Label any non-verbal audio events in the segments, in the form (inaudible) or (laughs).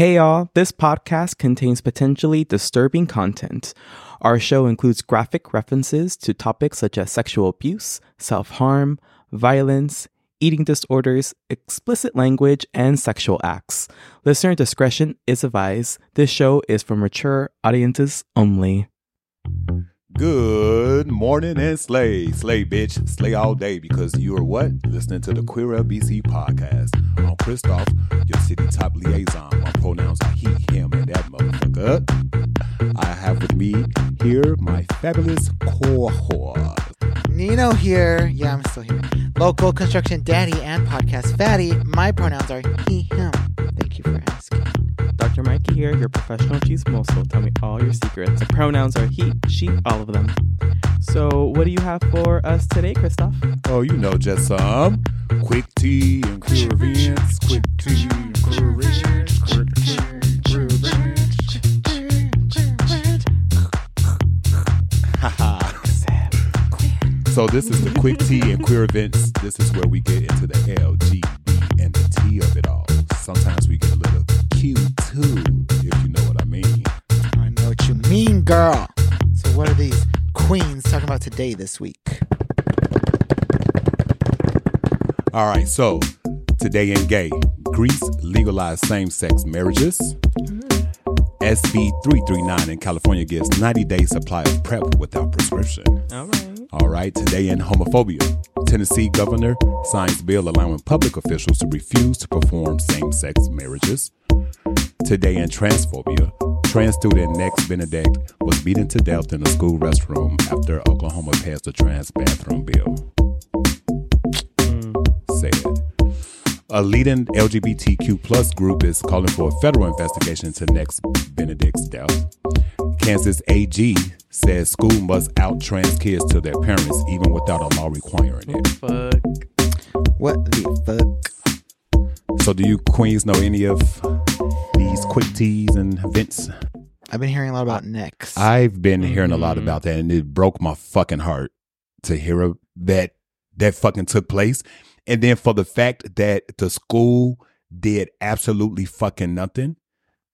Hey y'all, this podcast contains potentially disturbing content. Our show includes graphic references to topics such as sexual abuse, self harm, violence, eating disorders, explicit language, and sexual acts. Listener discretion is advised. This show is for mature audiences only. Good morning and slay. Slay, bitch. Slay all day because you are what? Listening to the Queer LBC podcast. I'm Christoph, your city top liaison. My pronouns are he, him, and that motherfucker. I have with me here my fabulous cohort. Nino here. Yeah, I'm still here. Local construction daddy and podcast fatty. My pronouns are he, him. Thank you for asking. Dr. Mike here, your professional cheese chismoso. Tell me all your secrets. The pronouns are he, she, all of them. So, what do you have for us today, Christoph? Oh, you know, just some quick tea and queer events. Quick tea and queer events. Quick tea and events. (laughs) So this is the quick tea and queer events. This is where we get into the L, G, B, and the T of it all. Sometimes we get a little Q too, if you know what I mean. I know what you mean, girl. So, what are these queens talking about today this week? All right, so today in gay, Greece legalized same-sex marriages. Mm. SB 339 in California gives 90 day supply of PrEP without prescription. All right. All right, today in homophobia, Tennessee governor signs bill allowing public officials to refuse to perform same sex marriages. Today in transphobia, trans student Nex Benedict was beaten to death in a school restroom after Oklahoma passed a trans bathroom bill. Said. A leading LGBTQ plus group is calling for a federal investigation into Nex Benedict's death. Kansas AG says school must out trans kids to their parents even without a law requiring it. Fuck. What the fuck? So, do you queens know any of these quick teas and events? I've been hearing a lot about Nex. I've been hearing a lot Mhm. about that, and it broke my fucking heart to hear of- that that fucking took place, and then for the fact that the school did absolutely fucking nothing.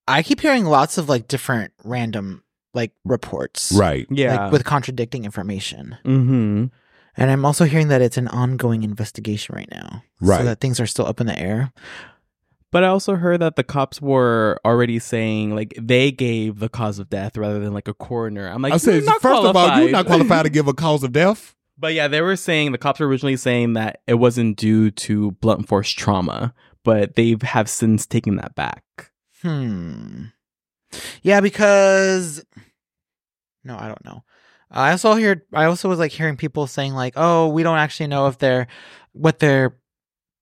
I keep hearing lots of like different random like reports. Right. Yeah. Like with contradicting information. mm-hmm. And I'm also hearing that it's an ongoing investigation right now. Right. So that things are still up in the air. But I also heard that the cops were already saying like they gave the cause of death rather than like a coroner. I'm like, I said, "You're not first of all, you're not qualified to give a cause of death. (laughs) But yeah, they were saying the cops were originally saying that it wasn't due to blunt force trauma, but they have since taken that back. Hmm. Yeah, because no, I don't know. I also heard. I also was like hearing people saying like, "Oh, we don't actually know if they're what they're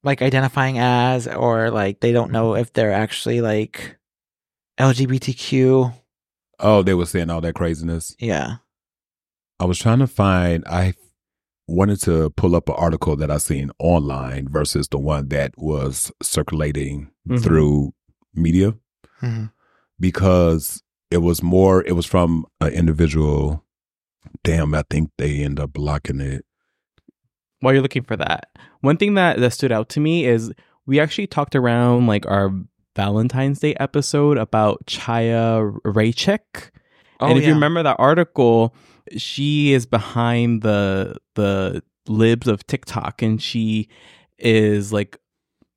like identifying as, or like they don't know if they're actually like LGBTQ." Oh, they were saying all that craziness. Yeah. I was trying to find. I wanted to pull up an article that I seen online versus the one that was circulating Mhm. through media Mhm. because it was more. It was from an individual. Damn, I think they end up blocking it. While you're looking for that, one thing that, that stood out to me is we actually talked around like our Valentine's Day episode about Chaya Raichik. Oh, and if yeah. you remember that article, she is behind the the libs of TikTok and she is like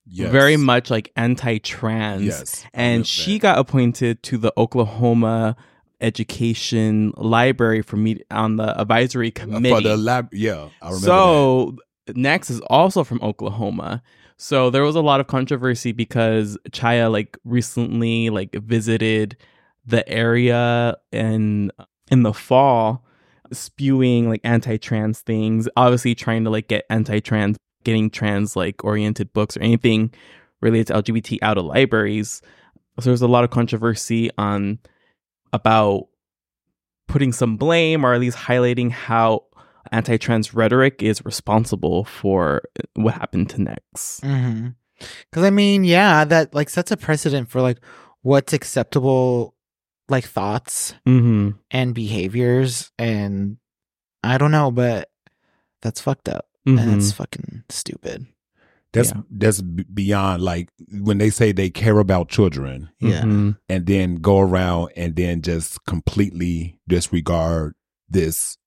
Yes. very much like anti-trans. Yes, And she that. got appointed to the Oklahoma Education Library for me on the advisory committee. for the lab. Yeah, I remember. that. So Nex is also from Oklahoma. So there was a lot of controversy because Chaya like recently like visited the area in in the fall spewing like anti-trans things, obviously trying to like get anti-trans getting trans like oriented books or anything related to LGBT out of libraries. So there's a lot of controversy on about putting some blame or at least highlighting how anti-trans rhetoric is responsible for what happened to Nex. Mm-hmm. Because I mean, yeah, that like sets a precedent for like what's acceptable, like thoughts Mm-hmm. and behaviors, and I don't know, but that's fucked up Mm-hmm. that's fucking stupid. That's Yeah. that's beyond like when they say they care about children Yeah. Mhm. and then go around and then just completely disregard this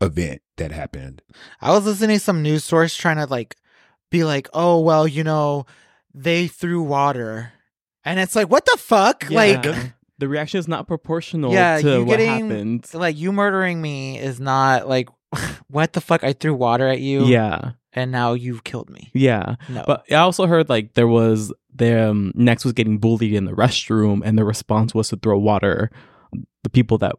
event that happened. I was listening to some news source trying to like be like, oh well, you know, they threw water, and it's like, what the fuck? Like, the reaction is not proportional Yeah, to you what getting- happened. like you murdering me is not like, (laughs) what the fuck? I threw water at you, Yeah, and now you've killed me. yeah. No, But I also heard like there was the um, Nex was getting bullied in the restroom, and the response was to throw water. The people that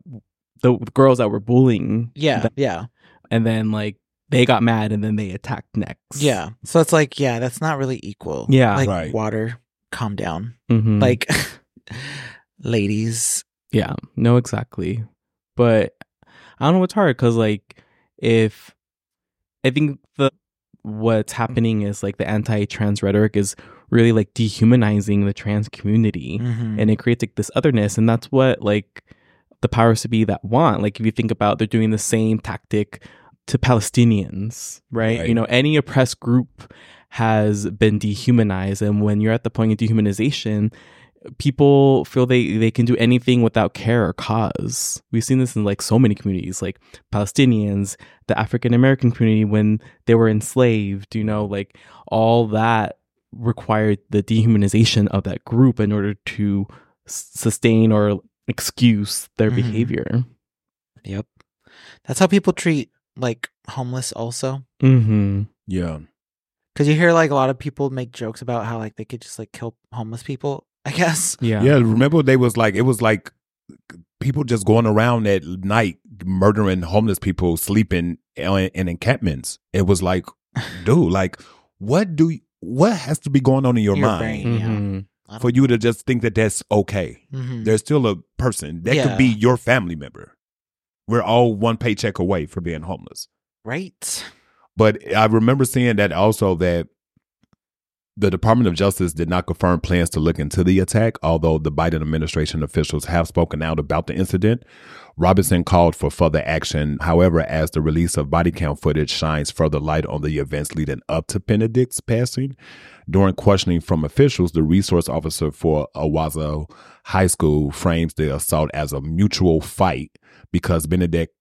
the girls that were bullying, yeah, them, yeah, and then like they got mad, and then they attacked Nex. yeah. So it's like, yeah, that's not really equal. Yeah. like Right. water, calm down. Mhm. Like, (laughs) ladies, Yeah, no, exactly. But I don't know. It's hard because, like, if I think the what's happening is like the anti-trans rhetoric is really like dehumanizing the trans community, Mhm. and it creates like this otherness, and that's what like the powers to be that want. Like, if you think about, they're doing the same tactic to Palestinians, right? Right. You know, any oppressed group has been dehumanized, and when you're at the point of dehumanization, people feel they they can do anything without care or cause. We've seen this in like so many communities, like Palestinians, the African American community when they were enslaved. You know, like all that required the dehumanization of that group in order to sustain or excuse their Mhm. behavior. Yep. That's how people treat like homeless also. Mm-hmm. Yeah. Cause you hear like a lot of people make jokes about how like they could just like kill homeless people, I guess. Yeah. Yeah, remember they was like it was like people just going around at night murdering homeless people sleeping in, in encampments. It was like, (laughs) dude, like what do you, what has to be going on in your, Your mind brain. Yeah. Mhm. I for you to just think that that's okay? Mhm. There's still a person that Yeah. could be your family member. We're all one paycheck away for being homeless. Right. But I remember seeing that also that the Department of Justice did not confirm plans to look into the attack, although the Biden administration officials have spoken out about the incident. Robinson called for further action. However, as the release of body count footage shines further light on the events leading up to Benedict's passing, during questioning from officials, the resource officer for Owasso High School frames the assault as a mutual fight because Benedict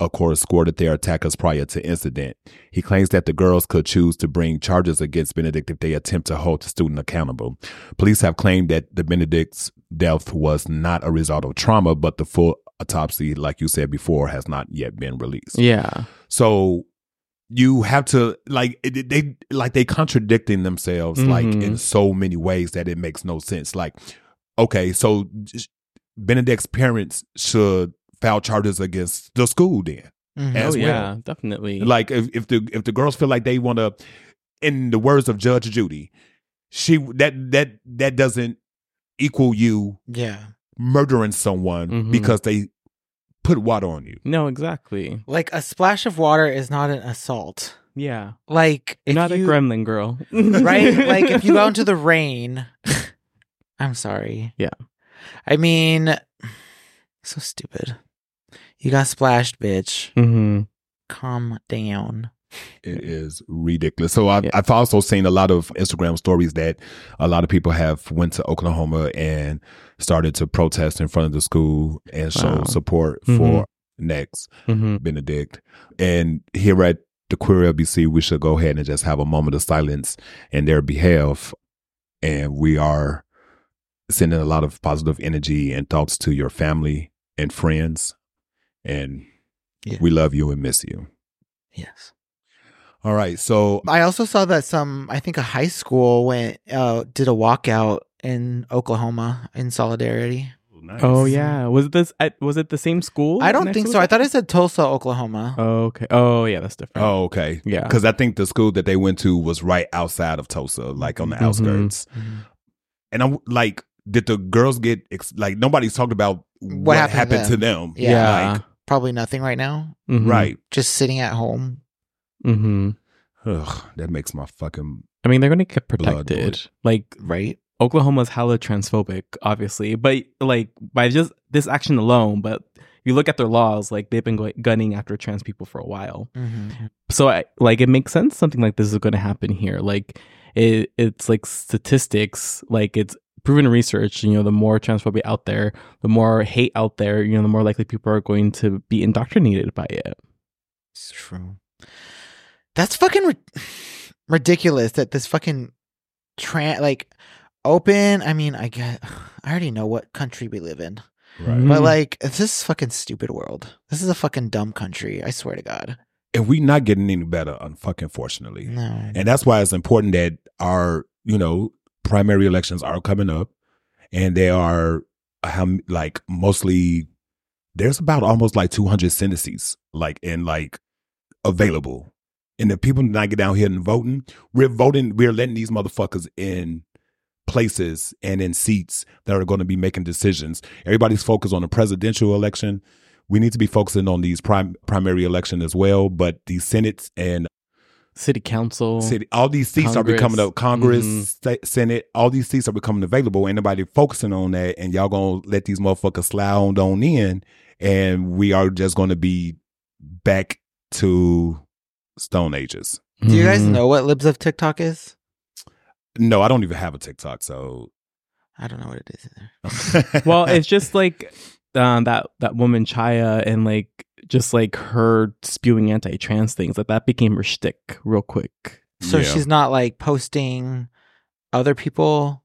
of course, scored their attackers prior to incident. He claims that the girls could choose to bring charges against Benedict if they attempt to hold the student accountable. Police have claimed that the Benedict's death was not a result of trauma, but the full autopsy, like you said before, has not yet been released. Yeah. So you have to like they like they contradicting themselves like Mhm. in so many ways that it makes no sense. Like, okay, so Benedict's parents should file charges against the school then. Mhm. As oh well. yeah, definitely. Like if, if the if the girls feel like they want to, in the words of Judge Judy, she that that that doesn't equal you Yeah. murdering someone Mhm. because they put water on you. no, exactly. Like a splash of water is not an assault. Yeah. Like if Not you, a gremlin girl. (laughs) right? like if you go into (laughs) the rain, I'm sorry. Yeah. I mean, so stupid. You got splashed, bitch. hmm Calm down. It is ridiculous. So I've, Yeah. I've also seen a lot of Instagram stories that a lot of people have went to Oklahoma and started to protest in front of the school and show Wow. support Mhm. for Nex hmm Benedict. And here at the Queer LBC, we should go ahead and just have a moment of silence in their behalf. And we are sending a lot of positive energy and thoughts to your family and friends. And Yeah. we love you and miss you. Yes. All right. So I also saw that some, I think a high school went, uh, did a walkout in Oklahoma in solidarity. Oh yeah. Was this? I- Was it the same school? I don't think to so. I thought it said Tulsa, Oklahoma. Oh, okay. Oh yeah, that's different. Oh, okay. Yeah. Because I think the school that they went to was right outside of Tulsa, like on the Mhm. outskirts. Mhm. And I'm like, did the girls get ex- like nobody's talked about what, happened happened, to to them? them? Yeah. Yeah. Like, Probably nothing right now. Mhm. right. Just sitting at home. hmm Ugh, that makes my fucking I mean, they're gonna get Blood protected. Like Right. Oklahoma's hella transphobic, obviously, but like by just this action alone, but you look at their laws, like they've been going, gunning after trans people for a while. Mm-hmm. So I like it makes sense something like this is going to happen here. Like it it's like statistics, like it's proven research. You know, the more transphobia out there, the more hate out there. You know, the more likely people are going to be indoctrinated by it. It's true. That's fucking ri- (sighs) ridiculous that this fucking trans like open. I mean, I get. (sighs) I already know what country we live in, Right. but Mm. like it's this fucking stupid world. This is a fucking dumb country. I swear to God. And we not getting any better, unfucking fortunately. No. And that's why it's important that our, you know, primary elections are coming up and they are how like mostly there's about almost like 200 sentences like and like available. And the people not get down here and voting, we're voting, we're letting these motherfuckers in places and in seats that are going to be making decisions. Everybody's focused on the presidential election. We need to be focusing on these prim- primary election as well, but the Senate and City council. City, all these seats are becoming up. Congress, Mhm. sta- Senate, all these seats are becoming available. Ain't nobody focusing on that, and y'all gonna let these motherfuckers slide on down in, and we are just gonna be back to Stone Ages. Do you guys Mhm. know what Libs of TikTok is? No, I don't even have a TikTok, so. I don't know what it is either. (laughs) well, it's just like um, that that woman Chaya and like just like her spewing anti-trans things. Like that became her shtick real quick. So Yeah. she's not like posting other people.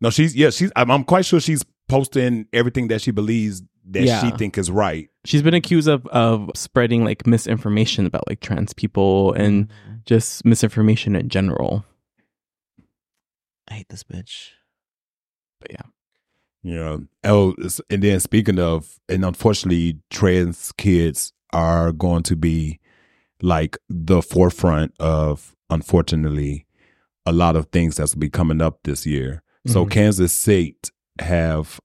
no, she's yeah, she's. I'm, I'm quite sure she's posting everything that she believes that Yeah. she think is right. She's been accused of of spreading like misinformation about like trans people and Mm-hmm. just misinformation in general. I hate this bitch. But yeah. You know, oh, and then speaking of, and unfortunately, trans kids are going to be like the forefront of, unfortunately, a lot of things that's be coming up this year. So Mhm. Kansas State have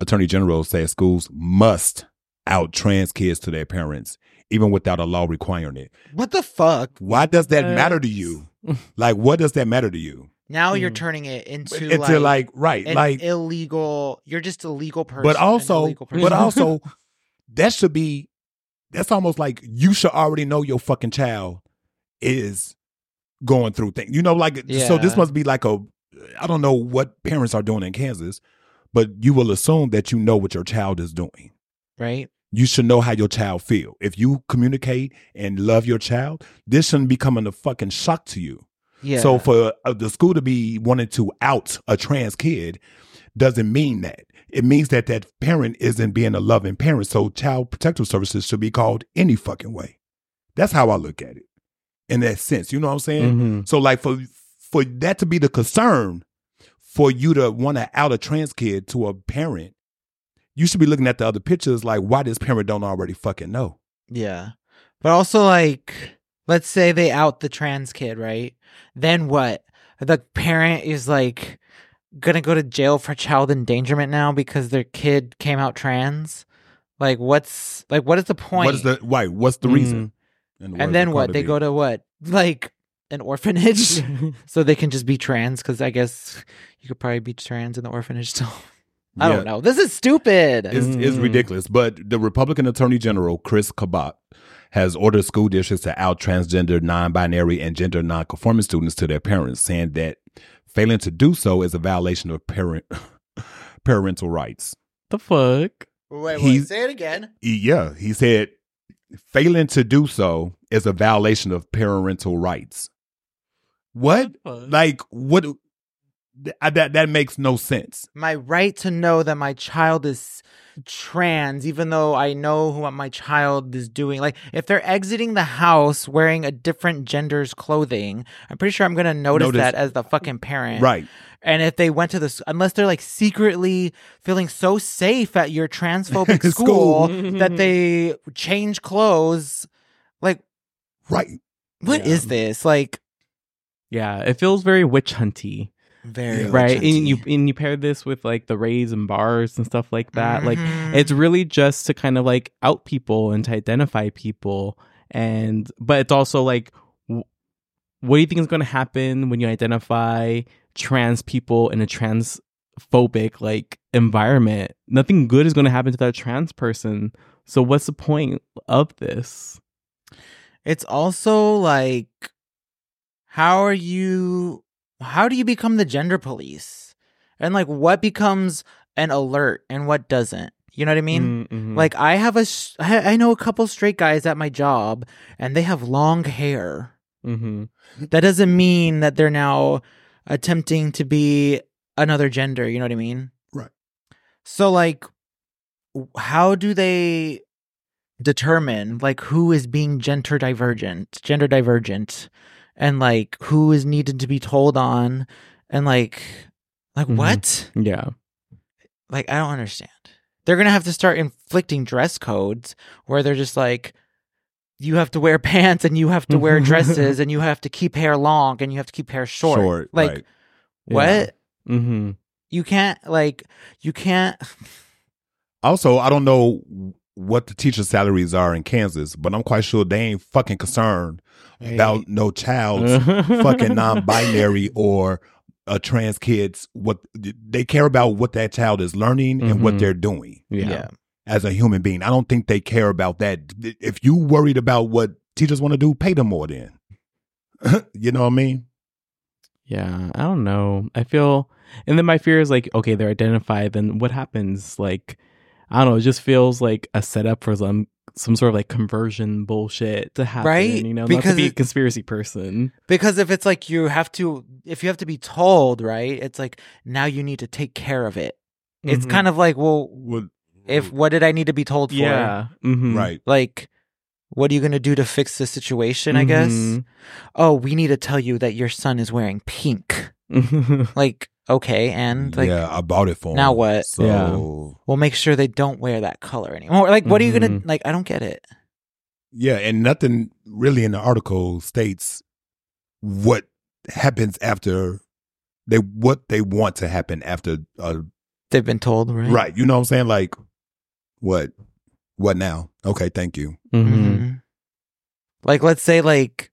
Attorney General say schools must out trans kids to their parents, even without a law requiring it. What the fuck? Why does that matter to you? (laughs) Like, what does that matter to you? Now you're Mm. turning it into It's like, like, right, an like illegal. You're just a legal person. but also person. but also (laughs) that should be that's almost like you should already know your fucking child is going through things you know like so this must be like a i don't know what parents are doing in kansas but you will assume that you know what your child is doing right? you should know how your child feel if you communicate and love your child this shouldn't be coming a fucking shock to you Yeah. so for uh, the school to be wanting to out a trans kid doesn't mean that. It means that that parent isn't being a loving parent. So child protective services should be called any fucking way. That's how I look at it. In that sense, you know what I'm saying? Mhm. So like for for that to be the concern for you to want to out a trans kid to a parent, you should be looking at the other pictures like why this parent don't already fucking know. yeah. But also, like, let's say they out the trans kid, right? Then what? The parent is like gonna go to jail for child endangerment now because their kid came out trans. Like, what's like? What is the point? What is the why? What's the Mm. reason? In the words and then what? They B. go to what? Like an orphanage, (laughs) so they can just be trans. Because I guess you could probably be trans in the orphanage still. (laughs) I Yeah. don't know. This is stupid. It's, it's Mm. ridiculous. But the Republican Attorney General, Kris Kobach, has ordered school districts to out transgender, non binary, and gender non conforming students to their parents, saying that failing to do so is a violation of parent (laughs) parental rights. the fuck? wait, He's- say it again. Yeah, he said failing to do so is a violation of parental rights. What? Like, what? th- That, that makes no sense. My right to know that my child is trans, even though I know what my child is doing. Like, if they're exiting the house wearing a different gender's clothing, I'm pretty sure I'm gonna notice, Notice- that as the fucking parent. Right. And if they went to the, s- unless they're like secretly feeling so safe at your (laughs) transphobic school, School. (laughs) that they change clothes, like, Right. what is Yeah. this? Like, Yeah, it feels very witch hunty, very right? witch And you and you pair this with like the rays and bars and stuff like that. Like Mhm. it's really just to kind of like out people and to identify people, and but it's also like, w- what do you think is going to happen when you identify trans people in a transphobic like environment? Nothing good is going to happen to that trans person. So what's the point of this? It's also like, how are you how do you become the gender police? And like what becomes an alert and what doesn't? You know what I mean? Mm, mhm. Like I have a, I know a couple straight guys at my job and they have long hair. Mhm. That doesn't mean that they're now attempting to be another gender, you know what I mean? Right. So like how do they determine like who is being gender divergent, gender divergent and like who is needed to be told on and like like Mhm. what? yeah. Like I don't understand. They're going to have to start inflicting dress codes where they're just like you have to wear (laughs) pants and you have to wear dresses (laughs) and you have to keep hair long and you have to keep hair short. like right. what? hmm You can't like you can't (laughs) Also, I don't know what the teacher salaries are in Kansas, but I'm quite sure they ain't fucking concerned about no child's fucking non-binary or a trans kids. What they care about what that child is learning and what Mhm. they're doing Yeah. as a human being. I don't think they care about that. If you worried about what teachers want to do, pay them more. Then, (laughs) you know what I mean? Yeah, I don't know. I feel, and then my fear is like, okay, they're identified. Then what happens? Like, I don't know. It just feels like a setup for some some sort of like conversion bullshit to happen. Right? You know, not to be a conspiracy person. because if it's like you have to if you have to be told, right? It's like now you need to take care of it. It's Mhm. kind of like, well, What- if what did I need to be told for? yeah, mhm. right. Like what are you going to do to fix the situation, I guess? Mhm. Oh, we need to tell you that your son is wearing pink. (laughs) Like, okay, and like yeah, I bought it for now him. what? So Yeah. we'll make sure they don't wear that color anymore. Like, what are you going Mhm. to like I don't get it. Yeah, and nothing really in the article states what happens after they what they want to happen after uh They've been told, right? right. You know what I'm saying? Like what what now? Okay, thank you. Mhm. Mhm. Like let's say like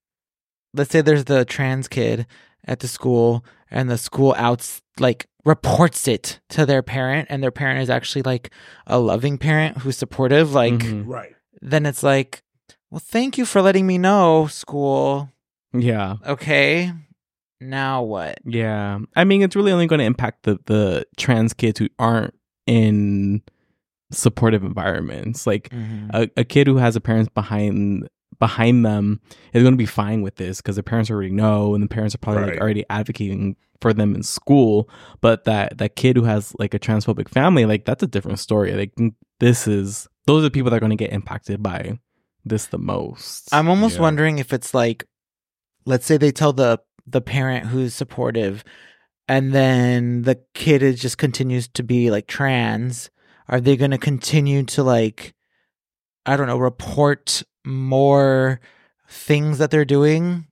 let's say there's the trans kid at the school and the school outs like reports it to their parent and their parent is actually like a loving parent who's supportive like Mhm. Right. then it's like well thank you for letting me know school Yeah, okay now what yeah. I mean, it's really only going to impact the the trans kids who aren't in supportive environments. Like Mhm. a, a kid who has a parents behind behind them is going to be fine with this because the parents already know and the parents are probably like already advocating for them in school but that that kid who has like a transphobic family like that's a different story like this is those are the people that are going to get impacted by this the most I'm almost Yeah. wondering if it's like, let's say they tell the the parent who's supportive, and then the kid is just continues to be like trans. Are they going to continue to like, I don't know, report more things that they're doing?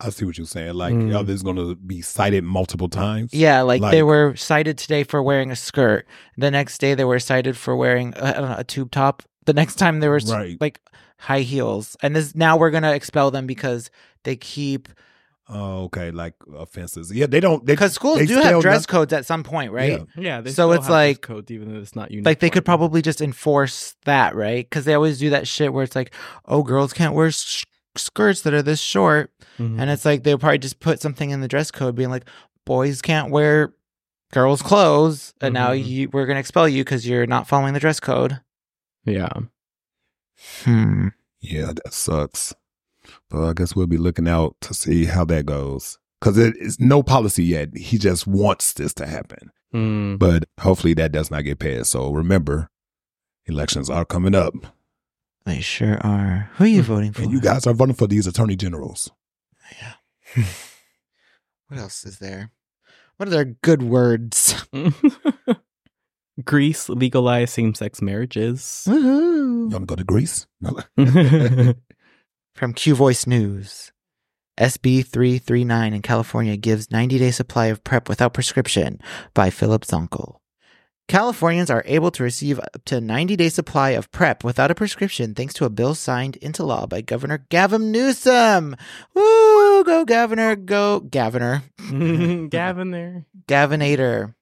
I see what you're saying. Like, Mm. oh, this is gonna be cited multiple times. Yeah, like, they were cited today for wearing a skirt. The next day they were cited for wearing uh, don't know a tube top. The next time they were Right. like high heels, and this now we're gonna expel them because they keep Oh, okay. Like offenses. Yeah, they don't. They, because schools they do have dress not- codes at some point, right? Yeah. yeah they so still it's have like- code even though it's not unique Like they could probably just enforce that, right? Because they always do that shit where it's like, oh, girls can't wear sh- skirts that are this short, Mm-hmm. and it's like they'll probably just put something in the dress code, being like, boys can't wear girls' clothes, and now Mhm. you we're gonna expel you because you're not following the dress code. yeah Hmm. Yeah, that sucks. But I guess we'll be looking out to see how that goes. Because it is no policy yet. He just wants this to happen. Mm. But hopefully that does not get passed. So remember, elections are coming up. They sure are. Who are you voting for? And you guys are voting for these attorney generals. Yeah. (laughs) What else is there? What are their good words? (laughs) Greece legalized same-sex marriages. Woohoo! You want to go to Greece? No. (laughs) From Q Voice News. SB 339 in California gives 90 day supply of PrEP without prescription by Philip Zonkel. Californians are able to receive up to 90 day supply of PrEP without a prescription thanks to a bill signed into law by Governor Gavin Newsom. Woo! Go, Governor! Go, Governor! (laughs) Gavin there. Gavinator.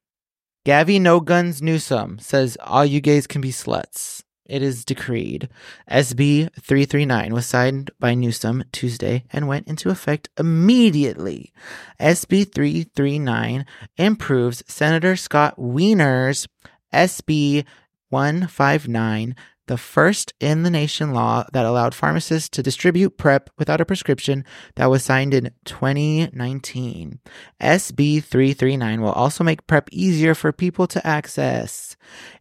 Gavi No Guns Newsom says all you gays can be sluts. It is decreed. SB 339 was signed by Newsom Tuesday and went into effect immediately. SB 339 improves Senator Scott Wiener's SB 159 the first in the nation law that allowed pharmacists to distribute PrEP without a prescription that was signed in 2019. SB 339 will also make PrEP easier for people to access.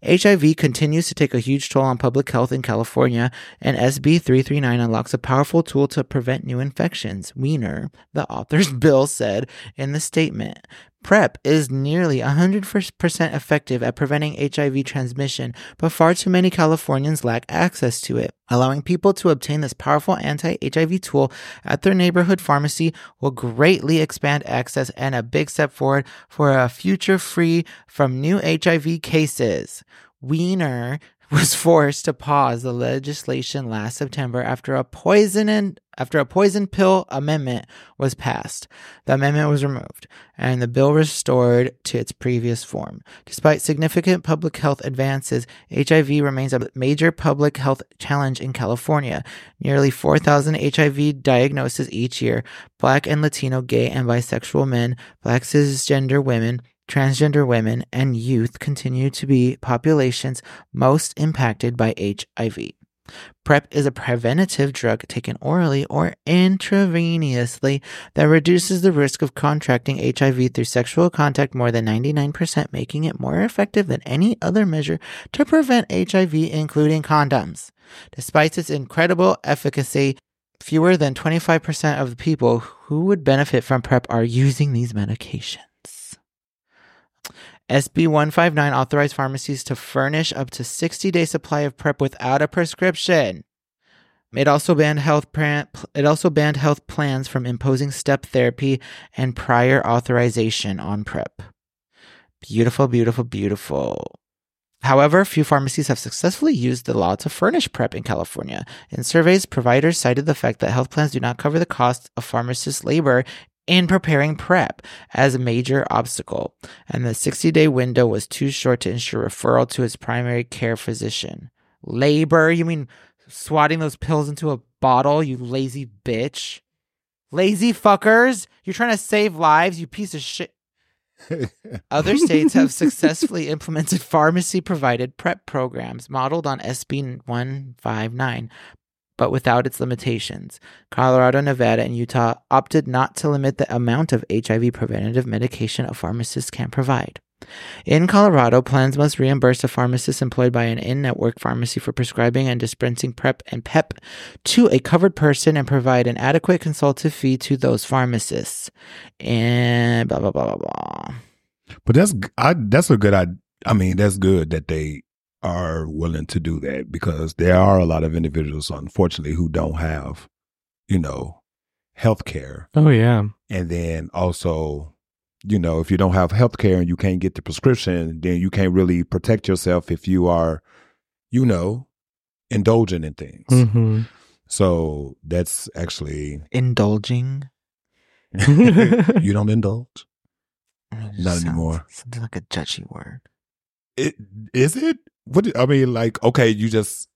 HIV continues to take a huge toll on public health in California, and SB 339 unlocks a powerful tool to prevent new infections. Wiener, the author's (laughs) bill, said in the statement. PrEP is nearly 100% effective at preventing HIV transmission, but far too many Californians lack access to it. Allowing people to obtain this powerful anti HIV tool at their neighborhood pharmacy will greatly expand access and a big step forward for a future free from new HIV cases. Wiener was forced to pause the legislation last September after a poison and after a poison pill amendment was passed. The amendment was removed and the bill restored to its previous form. Despite significant public health advances, HIV remains a major public health challenge in California. Nearly 4,000 HIV diagnoses each year. Black and Latino, gay and bisexual men, black cisgender women, transgender women, and youth continue to be populations most impacted by HIV. PrEP is a preventative drug taken orally or intravenously that reduces the risk of contracting HIV through sexual contact more than 99%, making it more effective than any other measure to prevent HIV, including condoms. Despite its incredible efficacy, fewer than 25% of the people who would benefit from PrEP are using these medications. SB 159 authorized pharmacies to furnish up to 60 day supply of PrEP without a prescription. It also banned health plan, it also banned health plans from imposing step therapy and prior authorization on PrEP. Beautiful, beautiful, beautiful. However, few pharmacies have successfully used the law to furnish PrEP in California. In surveys, providers cited the fact that health plans do not cover the cost of pharmacist labor in preparing PrEP as a major obstacle, and the 60 day window was too short to ensure referral to his primary care physician. Labor? You mean swatting those pills into a bottle, you lazy bitch? Lazy fuckers? You're trying to save lives, you piece of shit. (laughs) Other states have successfully implemented pharmacy provided PrEP programs modeled on SB 159, but without its limitations. Colorado, Nevada, and Utah opted not to limit the amount of HIV preventative medication a pharmacist can provide. In Colorado, plans must reimburse a pharmacist employed by an in network pharmacy for prescribing and dispensing PrEP and PEP to a covered person and provide an adequate consultative fee to those pharmacists. And blah, blah, blah, blah, blah. But that's I, that's a good I I mean that's good that they are willing to do that because there are a lot of individuals unfortunately who don't have you know health care Oh yeah. and then also you know if you don't have health care and you can't get the prescription then you can't really protect yourself if you are you know indulging in things Mm-hmm. so that's actually Indulging. (laughs) (laughs) you don't indulge Not sounds- anymore. Something like a judgy word. it is it what do- i mean like okay you just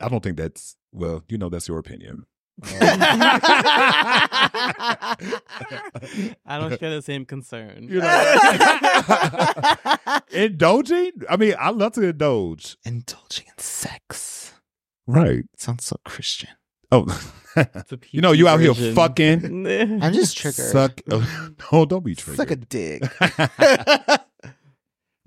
i don't think that's well you know that's your opinion (laughs) I don't share the same concern. You know, (laughs) indulging i mean i love to indulge Indulging in sex. right sounds so Christian. oh (laughs) you know you out here fucking. I'm just triggered. suck no don't be triggered Suck a dick.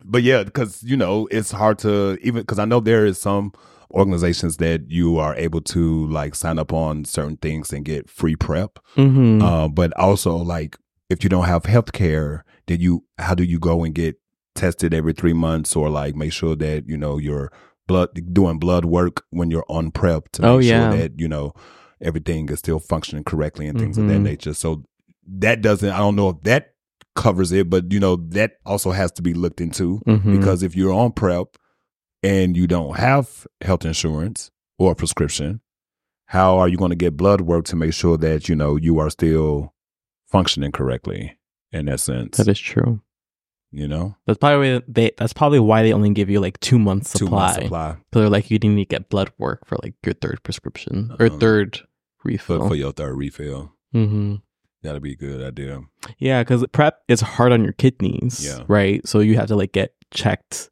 But yeah, because you know it's hard to even because I know there is some organizations that you are able to like sign up on certain things and get free prep. Mhm. Uh, but also like if you don't have health care, then you how do you go and get tested every three months or like make sure that you know you're blood doing blood work when you're on prep to Oh, make yeah. sure that you know everything is still functioning correctly and things of that Mhm. nature. So that doesn't I don't know if that covers it, but you know that also has to be looked into Mhm. because if you're on prep and you don't have health insurance or a prescription, how are you going to get blood work to make sure that you know you are still functioning correctly in that sense? that is true. You know, That's probably why they. That's probably why they only give you like two months two supply. months supply So they're like, you need to get blood work for like your third prescription or Uh-huh. third refill. for your third refill. hmm That'd be a good idea. Yeah, because prep is hard on your kidneys. Yeah. Right. So you have to like get checked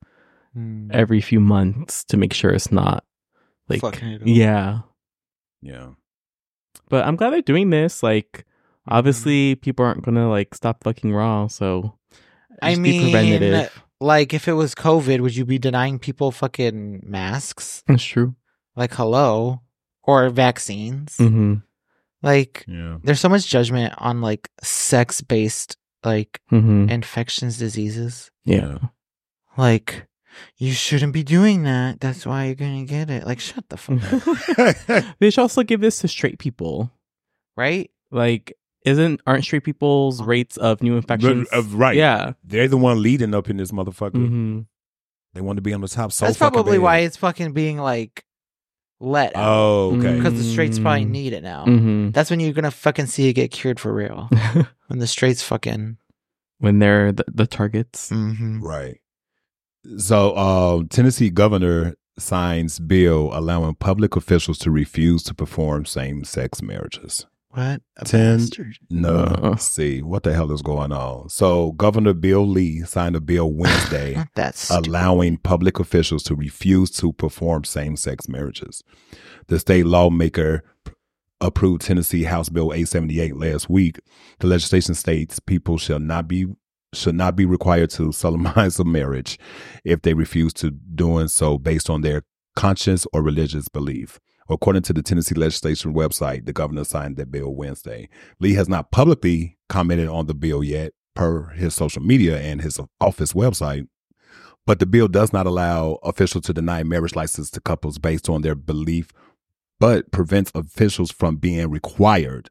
Mm. every few months to make sure it's not like. Fucking it. Yeah. Yeah. But I'm glad they're doing this. Like, obviously, people aren't gonna like stop fucking raw. So I just be mean, preventative. Like, if it was COVID, would you be denying people fucking masks? That's true. Like, hello, or vaccines? hmm Like, Yeah. there's so much judgment on like sex based like hmm infectious diseases. Yeah. Like, you shouldn't be doing that. That's why you're gonna get it. Like, shut the fuck up. (laughs) they should also give this to straight people. right? Like, isn't aren't straight people's rates of new infections? uh, right. Yeah. They're the one leading up in this motherfucker. hmm They want to be on the top. So That's probably bad. why it's fucking being like let out Oh, okay. because the straights probably Mm. need it now. hmm That's when you're gonna fucking see it get cured for real. (laughs) when the straights fucking. when they're the, the targets. hmm Right. So, uh, Tennessee governor signs bill allowing public officials to refuse to perform same-sex marriages. What? A Ten- bastard. No, Uh. let's see what the hell is going on. So, Governor Bill Lee signed a bill Wednesday (laughs) Not that stupid. allowing public officials to refuse to perform same-sex marriages. The state lawmaker approved Tennessee House Bill 878 last week. The legislation states people shall not be should not be required to solemnize a marriage if they refuse to doing so based on their conscience or religious belief. According to the Tennessee legislation website, the governor signed that bill Wednesday. Lee has not publicly commented on the bill yet, per his social media and his office website. But the bill does not allow officials to deny marriage license to couples based on their belief, but prevents officials from being required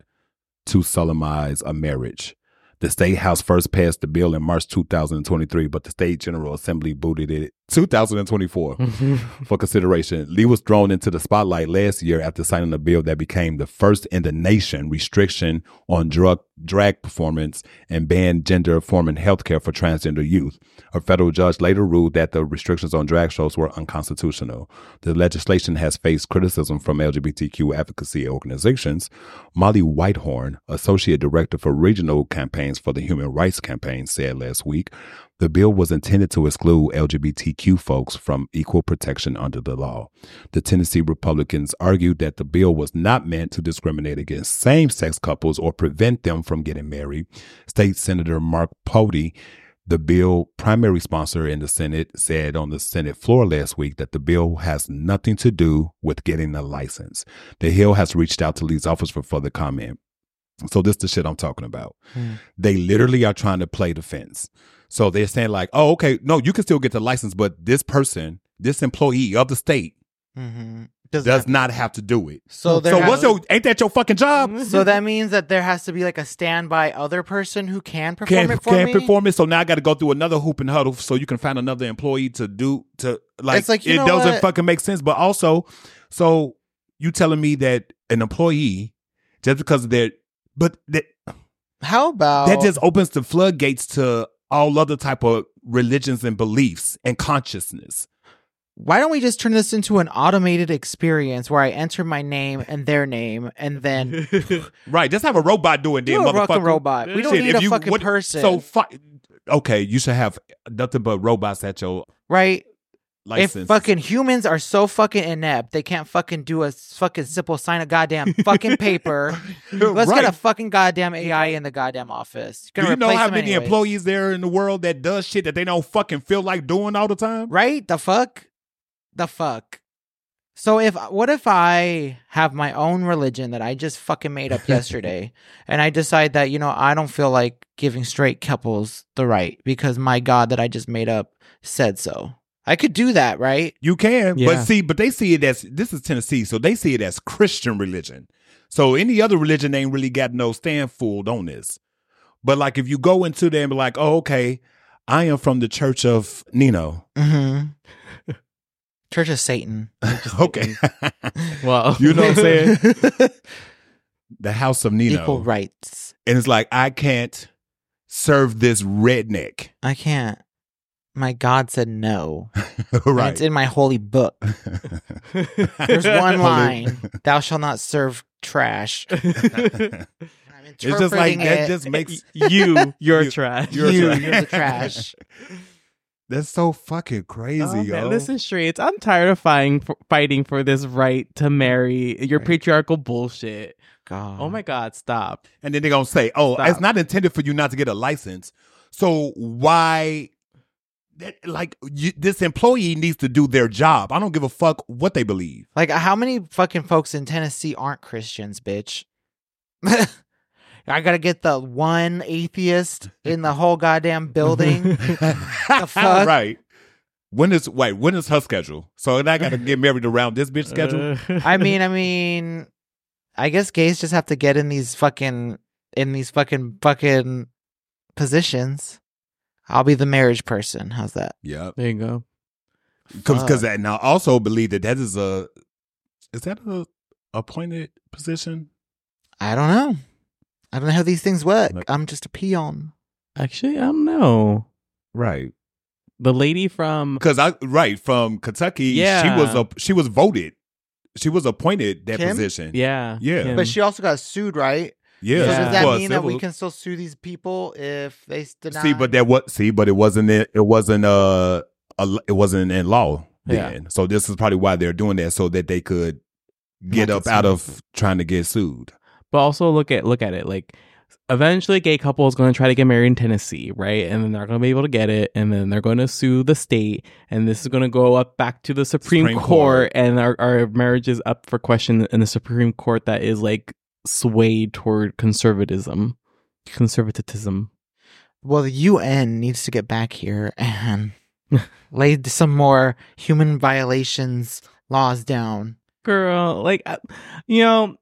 to solemnize a marriage. The state house first passed the bill in March 2023, but the state general assembly booted it 2024 for consideration. Lee was thrown into the spotlight last year after signing a bill that became the first in the nation restriction on drug drag performance and banned gender affirming healthcare for transgender youth. A federal judge later ruled that the restrictions on drag shows were unconstitutional. The legislation has faced criticism from LGBTQ advocacy organizations. Molly Whitehorn, associate director for regional campaigns for the Human Rights Campaign, said last week the bill was intended to exclude LGBTQ folks from equal protection under the law. The Tennessee Republicans argued that the bill was not meant to discriminate against same sex couples or prevent them from getting married. State Senator Mark Pody, the bill primary sponsor in the Senate, said on the Senate floor last week that the bill has nothing to do with getting a license. The Hill has reached out to Lee's office for further comment. So this is the shit I'm talking about. Hmm. They literally are trying to play the fence. So they're saying like, oh, okay, no, you can still get the license, but this person, this employee of the state, Mm-hmm. does not have to do it. So So what's your? Ain't that your fucking job? (laughs) So that means that there has to be like a standby other person who can perform Can't it for can't me. perform it. So now I got to go through another hoop and huddle so you can find another employee to do to like. It's like, you it doesn't what? fucking make sense. But also, so you telling me that an employee just because they're but that How about that just opens the floodgates to all other type of religions and beliefs and consciousness. why don't we just turn this into an automated experience where I enter my name and their name and then (laughs) Right, just have a robot doing do then, motherfucker. robot. We don't Shit, need a you- fucking what- person. So, fi- okay, you should have nothing but robots at your right? If fucking humans are so fucking inept, they can't fucking do a fucking simple sign of goddamn fucking (laughs) paper. Let's Right. get a fucking goddamn AI in the goddamn office. Do you know how many anyways. employees there in the world that does shit that they don't fucking feel like doing all the time? Right? The fuck? The fuck? So if what if I have my own religion that I just fucking made up (laughs) yesterday and I decide that you know I don't feel like giving straight couples the right because my god that I just made up said so. I could do that, right? You can, Yeah. but see, but they see it as this is Tennessee, so they see it as Christian religion. So any other religion ain't really got no stand fooled on this. But like if you go into there and be like, oh, okay, I am from the Church of Nino. Mhm. (laughs) Church of Satan. (laughs) okay. (laughs) well, You know what I'm saying? the House of Nino. Equal rights. And it's like, I can't serve this redneck? I can't. My God said no. (laughs) And right. it's in my holy book. (laughs) There's one line: "Thou shalt not serve trash." (laughs) It's just like interpreting that it. just makes you, you're You- trash. you're you, trash. you're the trash. That's so fucking crazy, Oh, yo. man, listen, straights. I'm tired of fighting for, fighting for this right to marry your Right. patriarchal bullshit. God. Oh my God, stop. and then they're gonna say, "Oh, Stop. it's not intended for you not to get a license." So why? That, like you, this employee needs to do their job. I don't give a fuck what they believe. Like, how many fucking folks in Tennessee aren't Christians, bitch? (laughs) I gotta get the one atheist in the whole goddamn building. (laughs) fuck? right. When is wait? When is her schedule? So I gotta (laughs) get married around this bitch schedule. I mean, I mean, I guess gays just have to get in these fucking in these fucking fucking positions. I'll be the marriage person. How's that? yeah, there you go. because because Fuck. now I also believe that that is a is that a appointed position? I don't know. I don't know how these things work. Like- I'm just a peon. Actually, I don't know. Right. The lady from Because I right from Kentucky, Yeah. she was a she was voted, she was appointed that Kim? position. yeah, Yeah. Kim. But she also got sued, right? Yeah. So does that for a mean that we can still sue these people if they s- deny? see? But that what see? But it wasn't it. It wasn't uh, a, it wasn't in law Yeah. then. So this is probably why they're doing that so that they could get up get out of trying to get sued. But also look at look at it like eventually a gay couple is going to try to get married in Tennessee, right? And then they're going to be able to get it and then they're going to sue the state and this is going to go up back to the Supreme, Supreme Court, Court. and our our marriage is up for question in the Supreme Court that is like swayed toward conservatism. Conservatism. well, the UN needs to get back here and (laughs) lay some more human violations laws down. Girl, like uh, you know,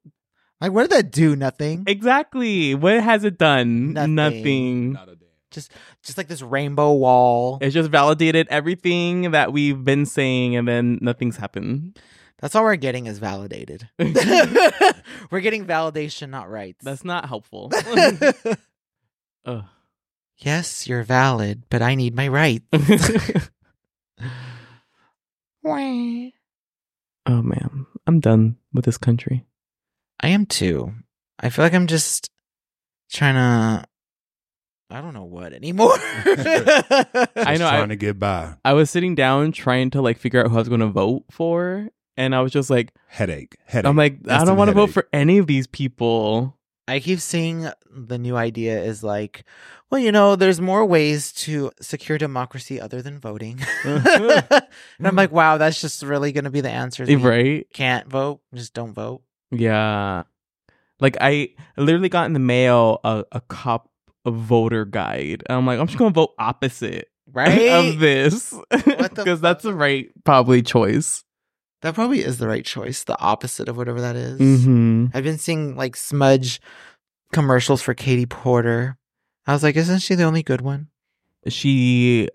Like, what did that do? Nothing. exactly. What has it done? Nothing. Nothing. Not a damn. Just, just like this rainbow wall. It's just validated everything that we've been saying and then nothing's happened. That's all we're getting is validated. (laughs) (laughs) we're getting validation, not rights. That's not helpful. (laughs) Ugh. yes, you're valid, but I need my rights. I oh man, I'm done with this country. I am too. I feel like I'm just trying to. I don't know what anymore. I Just know, I- Trying to get by. I was sitting down trying to like figure out who I was going to vote for, and I was just like, Headache. Headache. I'm like, I don't want to vote for any of these people. I keep seeing the new idea is like, well, you know, there's more ways to secure democracy other than voting. (laughs) and I'm like, wow, that's just really going to be the answer. is we Right? Can't vote, just don't vote. Yeah. Like I literally got in the mail a, a cop a voter guide. And I'm like, I'm just gonna vote opposite (laughs) Right? of this. Because (laughs) that's the right probably choice. That probably is the right choice. The opposite of whatever that is. Mm-hmm. I've been seeing like smudge commercials for Katie Porter. I was like, isn't she the only good one? She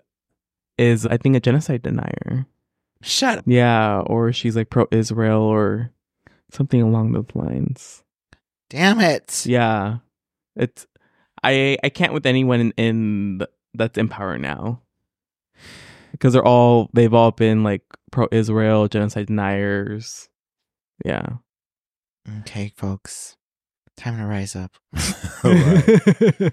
is, I think, a genocide denier. Shut up. Yeah, or she's like pro Israel or something along those lines. Damn it. Yeah. It's I I can't with anyone in, in th- that's in power now. Because they're all they've all been like pro Israel, genocide deniers. Yeah. Okay, folks. Time to rise up. (laughs) (laughs)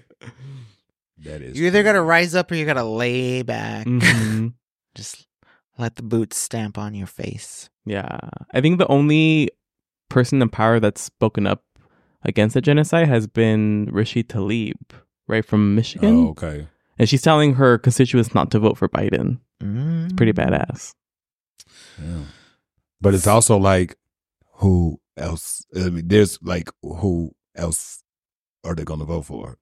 That is. You either true. got to rise up or you got to lay back. Mhm. (laughs) Just let the boots stamp on your face. Yeah. I think the only person in power that's spoken up against the genocide has been Rishi Tlaib, right from Michigan. Oh, okay. And she's telling her constituents not to vote for Biden. Mm. Pretty badass. Yeah. But it's also like, who else? I mean, there's like, who else are they going to vote for?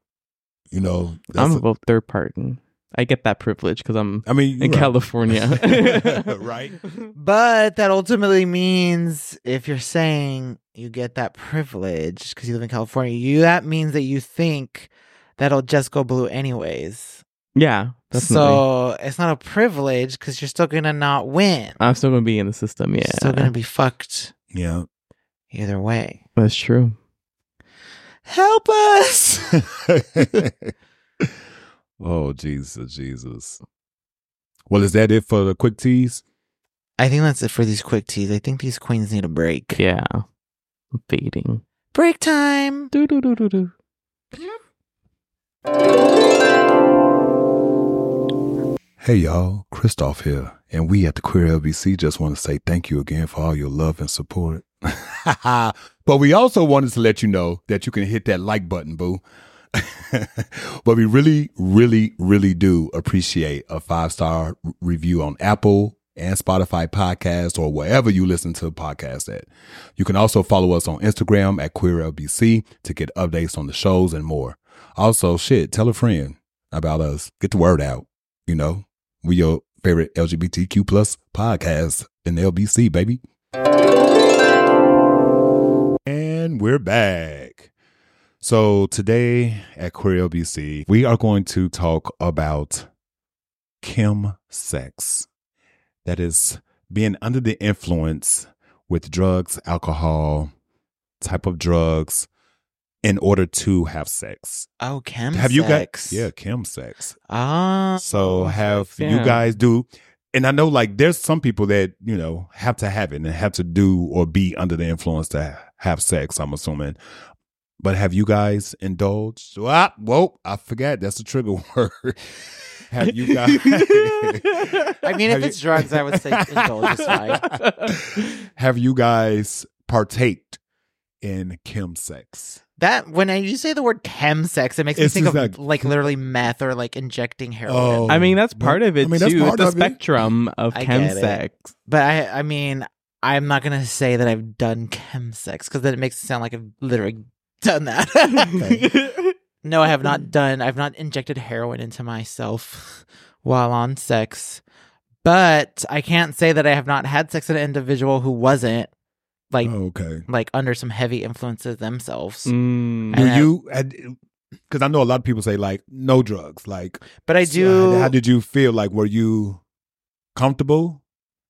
You know, I'm that's gonna a- vote third party. I get that privilege because I'm I mean, in right. California. (laughs) (laughs) right? But that ultimately means if you're saying you get that privilege because you live in California, you that means that you think that'll just go blue anyways. Yeah, definitely. So it's not a privilege because you're still gonna not win. I'm still gonna be in the system. Yeah, You're still gonna be fucked Yeah. either way. that's true. Help us! (laughs) Oh Jesus, Jesus. Well, is that it for the quick teas? I think that's it for these quick teas. I think these queens need a break. Yeah. I'm fading. Break time. Do do do do do. Hey y'all, Christoph here, and we at the Queer LBC just want to say thank you again for all your love and support. (laughs) but we also wanted to let you know that you can hit that like button, boo. (laughs) but we really, really, really do appreciate a five star review on Apple and Spotify podcast or wherever you listen to podcasts at. You can also follow us on Instagram at QueerLBC to get updates on the shows and more. Also, shit, tell a friend about us. Get the word out. You know, we your favorite LGBTQ plus podcast in LBC, baby. And we're back. So today at Queer LBC, we are going to talk about chem sex. That is being under the influence with drugs, alcohol, type of drugs in order to have sex. Oh, chem have you sex. got yeah, chem sex. Ah. So have you guys do and I know like there's some people that, you know, have to have it and have to do or be under the influence to have sex, I'm assuming. But have you guys indulged? Ah, whoa, I forgot. That's a trigger (laughs) word. have you guys (laughs) I mean, if you- it's drugs, I would say indulge is fine. (laughs) have you guys partaked in chem sex? That when I, you say the word chem sex, it makes It's me think of like, like- literally meth or like injecting heroin. Oh. I mean, that's part of it I mean, that's too. part the of it. spectrum of I get chemsex. But I, I mean, I'm not gonna say that I've done chem sex because then it makes it sound like I've literally done that. (laughs) no, I have not done. I've not injected heroin into myself while on sex. But I can't say that I have not had sex with an individual who wasn't like Oh, okay. like under some heavy influences themselves. Mm. Do you because I know a lot of people say like no drugs. Like But I so do. how, how did you feel? Like were you comfortable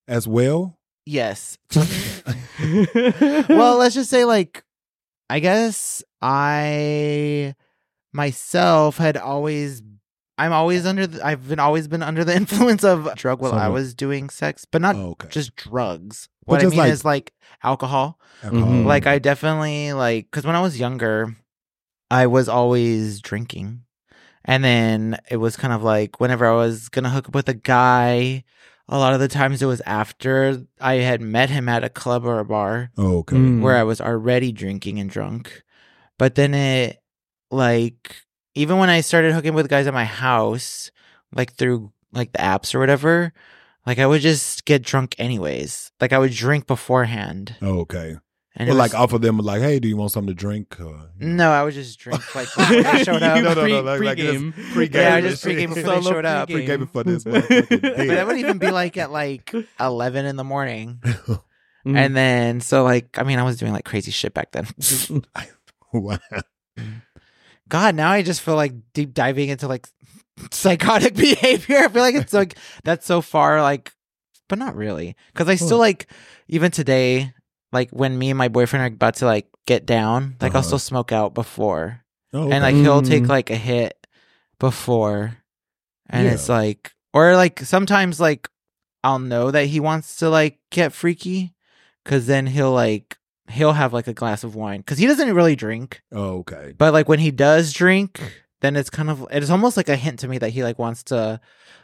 as well? yes. (laughs) well, let's just say like I guess I myself had always I'm always under the, I've been always been under the (laughs) influence of drug while I was doing sex, but not Oh, okay. just drugs. But What I just mean like- is like alcohol. Alcohol. Mhm. Like I definitely like cuz when I was younger I was always drinking. And then it was kind of like whenever I was going to hook up with a guy, a lot of the times it was after I had met him at a club or a bar Oh, okay. Mm. where I was already drinking and drunk. But then it, like, even when I started hooking with guys at my house, like through like the apps or whatever, like I would just get drunk anyways. Like I would drink beforehand. Oh, okay. And Or it like was- offer them like, hey, do you want something to drink? Or, no, I would just drink (laughs) like before they showed up. (laughs) No, no, Pre- no, like- like this pregame. pregame Yeah, I just shit. pregame before they showed up. pregame. Pregame for this. (laughs) But that would even be like at like eleven in the morning, Mm. and then so like I mean I was doing like crazy shit back then. wow. God, now I just feel like deep diving into like psychotic (laughs) behavior. I feel like it's like that's so far like, but not really, because I still Huh. like even today, like when me and my boyfriend are about to like get down, like I'll Uh-huh. still smoke out before, Oh, and like he'll take Mm. like a hit before, and Yeah. it's like, or like sometimes like I'll know that he wants to like get freaky, because then he'll like he'll have like a glass of wine because he doesn't really drink. oh, okay. But like when he does drink, then it's kind of it's almost like a hint to me that he like wants to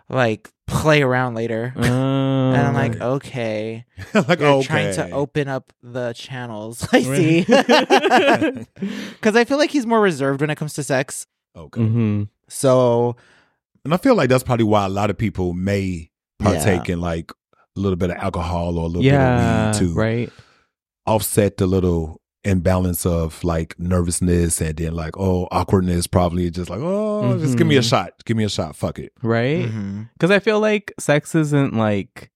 like play around later. Oh, and I'm like, okay, (laughs) like, you're okay. trying to open up the channels. (laughs) I see. (laughs) Because I feel like he's more reserved when it comes to sex. Okay. hmm So And I feel like that's probably why a lot of people may partake Yeah. in like a little bit of alcohol or a little yeah, bit of weed to right. offset the little imbalance of like nervousness and then like oh awkwardness probably just like oh just give me a Mhm. shot give me a shot fuck it Right. Because I feel like sex isn't like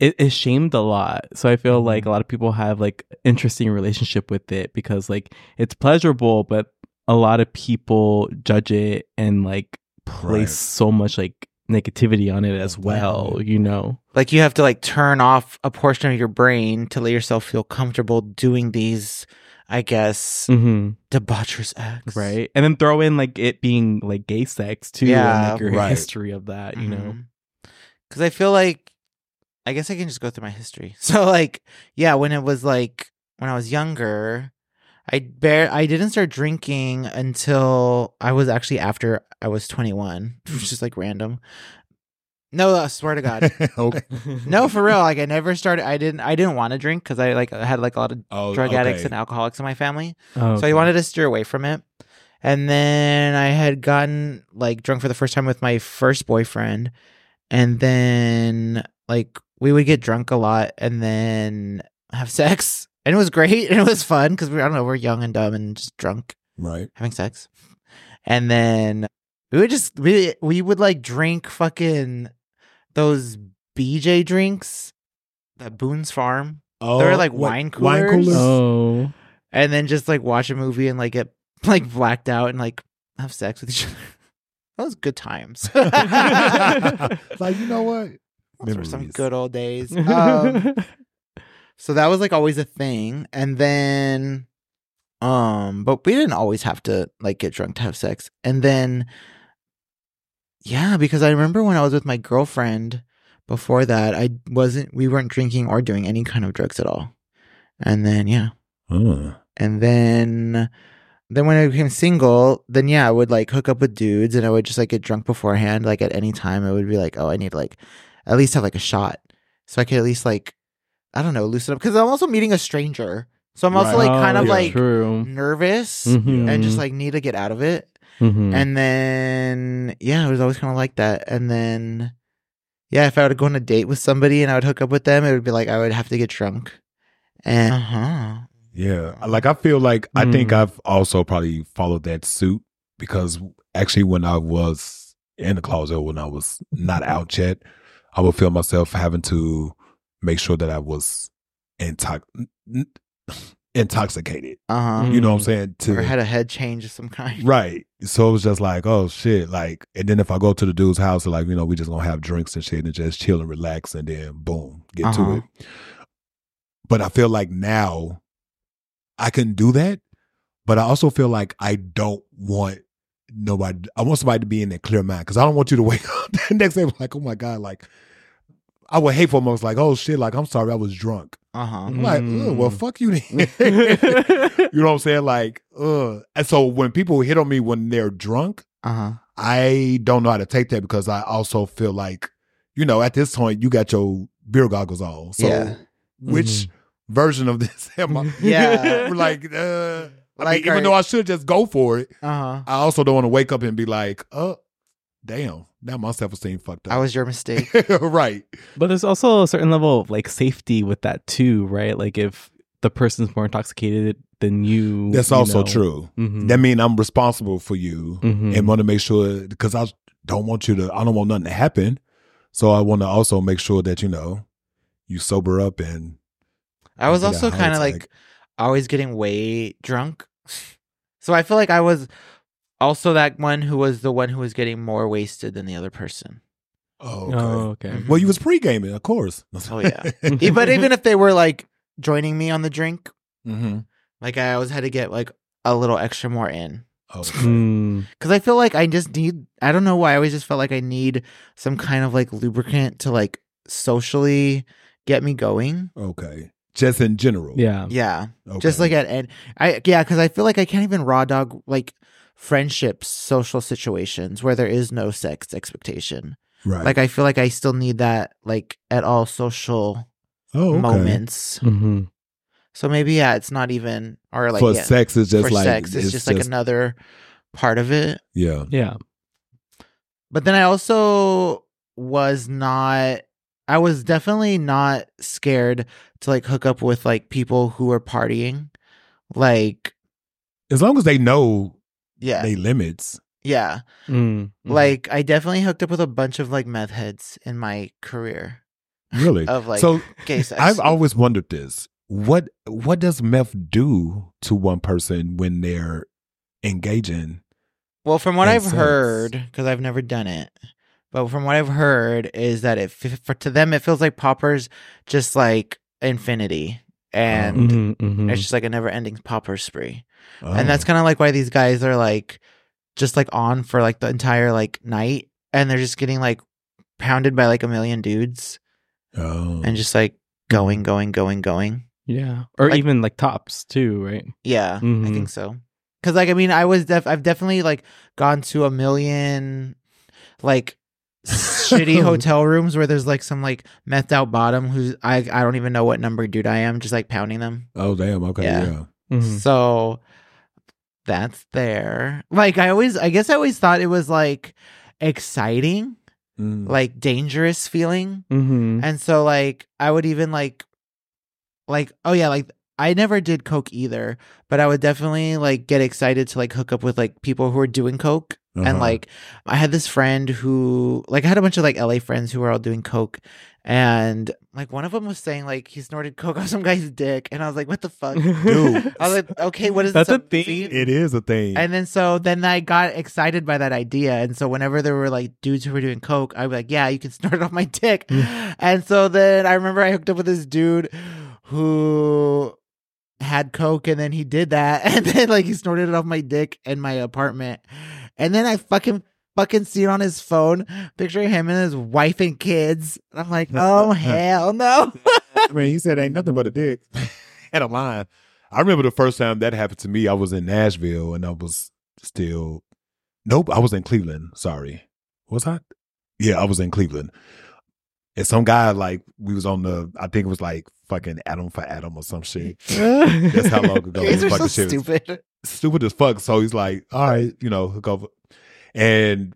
it is shamed a lot. So I feel like a lot of people have like interesting relationship with it because like it's pleasurable, but a lot of people judge it and like place Right. so much like negativity on it as well. Definitely. You know. Like you have to like turn off a portion of your brain to let yourself feel comfortable doing these I guess hmm debaucherous ex. Right. And then throw in like it being like gay sex too. Yeah, and like your right. history of that, you know? Because I feel like, I guess I can just go through my history. (laughs) So like, yeah, when it was like when I was younger, I bear I didn't start drinking until I was actually after I was twenty one, (laughs) which is like random. No, I swear to God. (laughs) okay. No, for real. Like I never started. I didn't. I didn't want to drink because I like had like a lot of Oh, drug addicts and alcoholics in my family. Oh, So I wanted to steer away from it. And then I had gotten like drunk for the first time with my first boyfriend. And then like we would get drunk a lot and then have sex. And it was great (laughs) and it was fun because we I don't know, we're young and dumb and just drunk Right. having sex. And then we would just we we would like drink fucking those BJ drinks that Boone's Farm. Oh, They're like what- wine Wine coolers. coolers. Oh. and then just like watch a movie and like get (laughs) like blacked out and like have sex with each (laughs) other. That was good times. (laughs) Like you know what? were some good old days. Um, so that was like always a thing, and then, um, but we didn't always have to like get drunk to have sex, and then, yeah, because I remember when I was with my girlfriend before that, I wasn't, we weren't drinking or doing any kind of drugs at all, and then yeah, Uh, And then then when I became single, then yeah, I would like hook up with dudes and I would just like get drunk beforehand. Like at any time, I would be like, oh, I need like at least have like a shot. So I could at least like, I don't know, loosen up. Cause I'm also meeting a stranger. So I'm also Right. like kind Oh, of yeah. like true. nervous Mhm. and just like need to get out of it. Mhm. And then yeah, it was always kind of like that. And then yeah, if I would go on a date with somebody and I would hook up with them, it would be like I would have to get drunk. And uh-huh. yeah. Like I feel like I think Mm. I've also probably followed that suit because actually when I was in the closet when I was not out yet, I would feel myself having to make sure that I was intox- n- intoxicated. Uh-huh. You know what I'm saying? To Or had a head change of some kind. (laughs) Right. So it was just like, oh shit. Like, and then if I go to the dude's house, like, you know, we just gonna have drinks and shit and just chill and relax and then boom, get Uh-huh. to it. But I feel like now I can do that, but I also feel like I don't want nobody, I want somebody to be in their clear mind because I don't want you to (laughs) wake up the next day like, oh my God, like, I would hate for almost like, oh shit, like, I'm sorry, I was drunk. Uh-huh. I'm like, Ugh, well, Mm. fuck you then. (laughs) you know what I'm saying? Like, ugh. And so when people hit on me when they're drunk, Uh-huh. I don't know how to take that because I also feel like, you know, at this point you got your beer goggles on. So Yeah. which version of this (laughs) am I? (laughs) Yeah. like, uh, I Like, mean, even though I should just go for it, Uh-huh. I also don't want to wake up and be like, oh, damn, now my self esteem fucked up. That was your mistake. (laughs) right. But there's also a certain level of like safety with that too, right? Like if the person's more intoxicated than you. That's you also know. true. Mhm. That mean I'm responsible for you Mhm. and want to make sure because I don't want you to. I don't want nothing to happen. So I want to also make sure that you know you sober up and. I was also kind of like always getting way drunk. (sighs) So I feel like I was also that one who was the one who was getting more wasted than the other person. Oh, okay. Oh, okay. Mhm. Well, you was pre gaming, of course. Oh, yeah. (laughs) But even if they were like joining me on the drink, hmm like I always had to get like a little extra more in. Okay. Mm. Cause I feel like I just need, I don't know why, I always just felt like I need some kind of like lubricant to like socially get me going. okay. Just in general. Yeah. Yeah. Okay. Just like at, and I, yeah, cause I feel like I can't even raw dog like friendships, social situations where there is no sex expectation. right. Like I feel like I still need that like at all social oh, okay. moments. hmm So maybe, yeah, it's not even, or like, For yeah, sex, is just for like sex, it's, just like another part of it. yeah. Yeah. But then I also was not I was definitely not scared to like hook up with like people who were partying. Like As long as they know yeah. they limits. yeah. Mm. Like I definitely hooked up with a bunch of like meth heads in my career Really. (laughs) of like so gay (laughs) sex. I've always wondered this. What what does meth do to one person when they're engaging? well, from what I've sex. heard cuz I've never done it. But from what I've heard is that it for to them it feels like poppers just like infinity. And Mhm, mhm. it's just like a never ending popper spree. Oh. And that's kind of like why these guys are like just like on for like the entire like night and they're just getting like pounded by like a million dudes oh. and just like going, going, going, going. yeah, or like- even like tops too, right? Yeah, I Mhm. think so. Cause like I mean I was def I've definitely like gone to a million like shitty hotel rooms where there's like some like methed out bottom who's I I don't even know what number dude I am, just like pounding them. oh damn. Okay. Yeah. Yeah. Mhm. So that's there. Like I always I guess I always thought it was like exciting, Mm. like dangerous feeling. Mhm. And so like I would even like like oh yeah, like I never did coke either, but I would definitely like get excited to like hook up with like people who are doing coke. Uh-huh. And like I had this friend who like I had a bunch of like LA friends who were all doing coke and like one of them was saying like he snorted coke off (laughs) some guy's dick and I was like what the fuck? Dude. (laughs) I was like okay, what is That's a thing. feed? it is a thing. And then so then I got excited by that idea. And so whenever there were like dudes who were doing coke, I'd be like, yeah, you can (laughs) snort it off my dick. and so then I remember I hooked up with this dude who had coke and then he did that and then like he snorted it off my dick in my apartment. And then I fucking fucking see it on his phone, picture him and his wife and kids. And I'm like, (laughs) oh hell no. I mean, he said ain't nothing but a dick. (laughs) Had a line. I remember the first time that happened to me. I was in Nashville and I was still. Nope, I was in Cleveland. Sorry, was I? Yeah, I was in Cleveland. And some guy like we was on the. I think it was like fucking Adam for Adam or some shit. (laughs) That's how long ago These are so stupid. Stupid as fuck. So he's like, all right, you know, hook up. And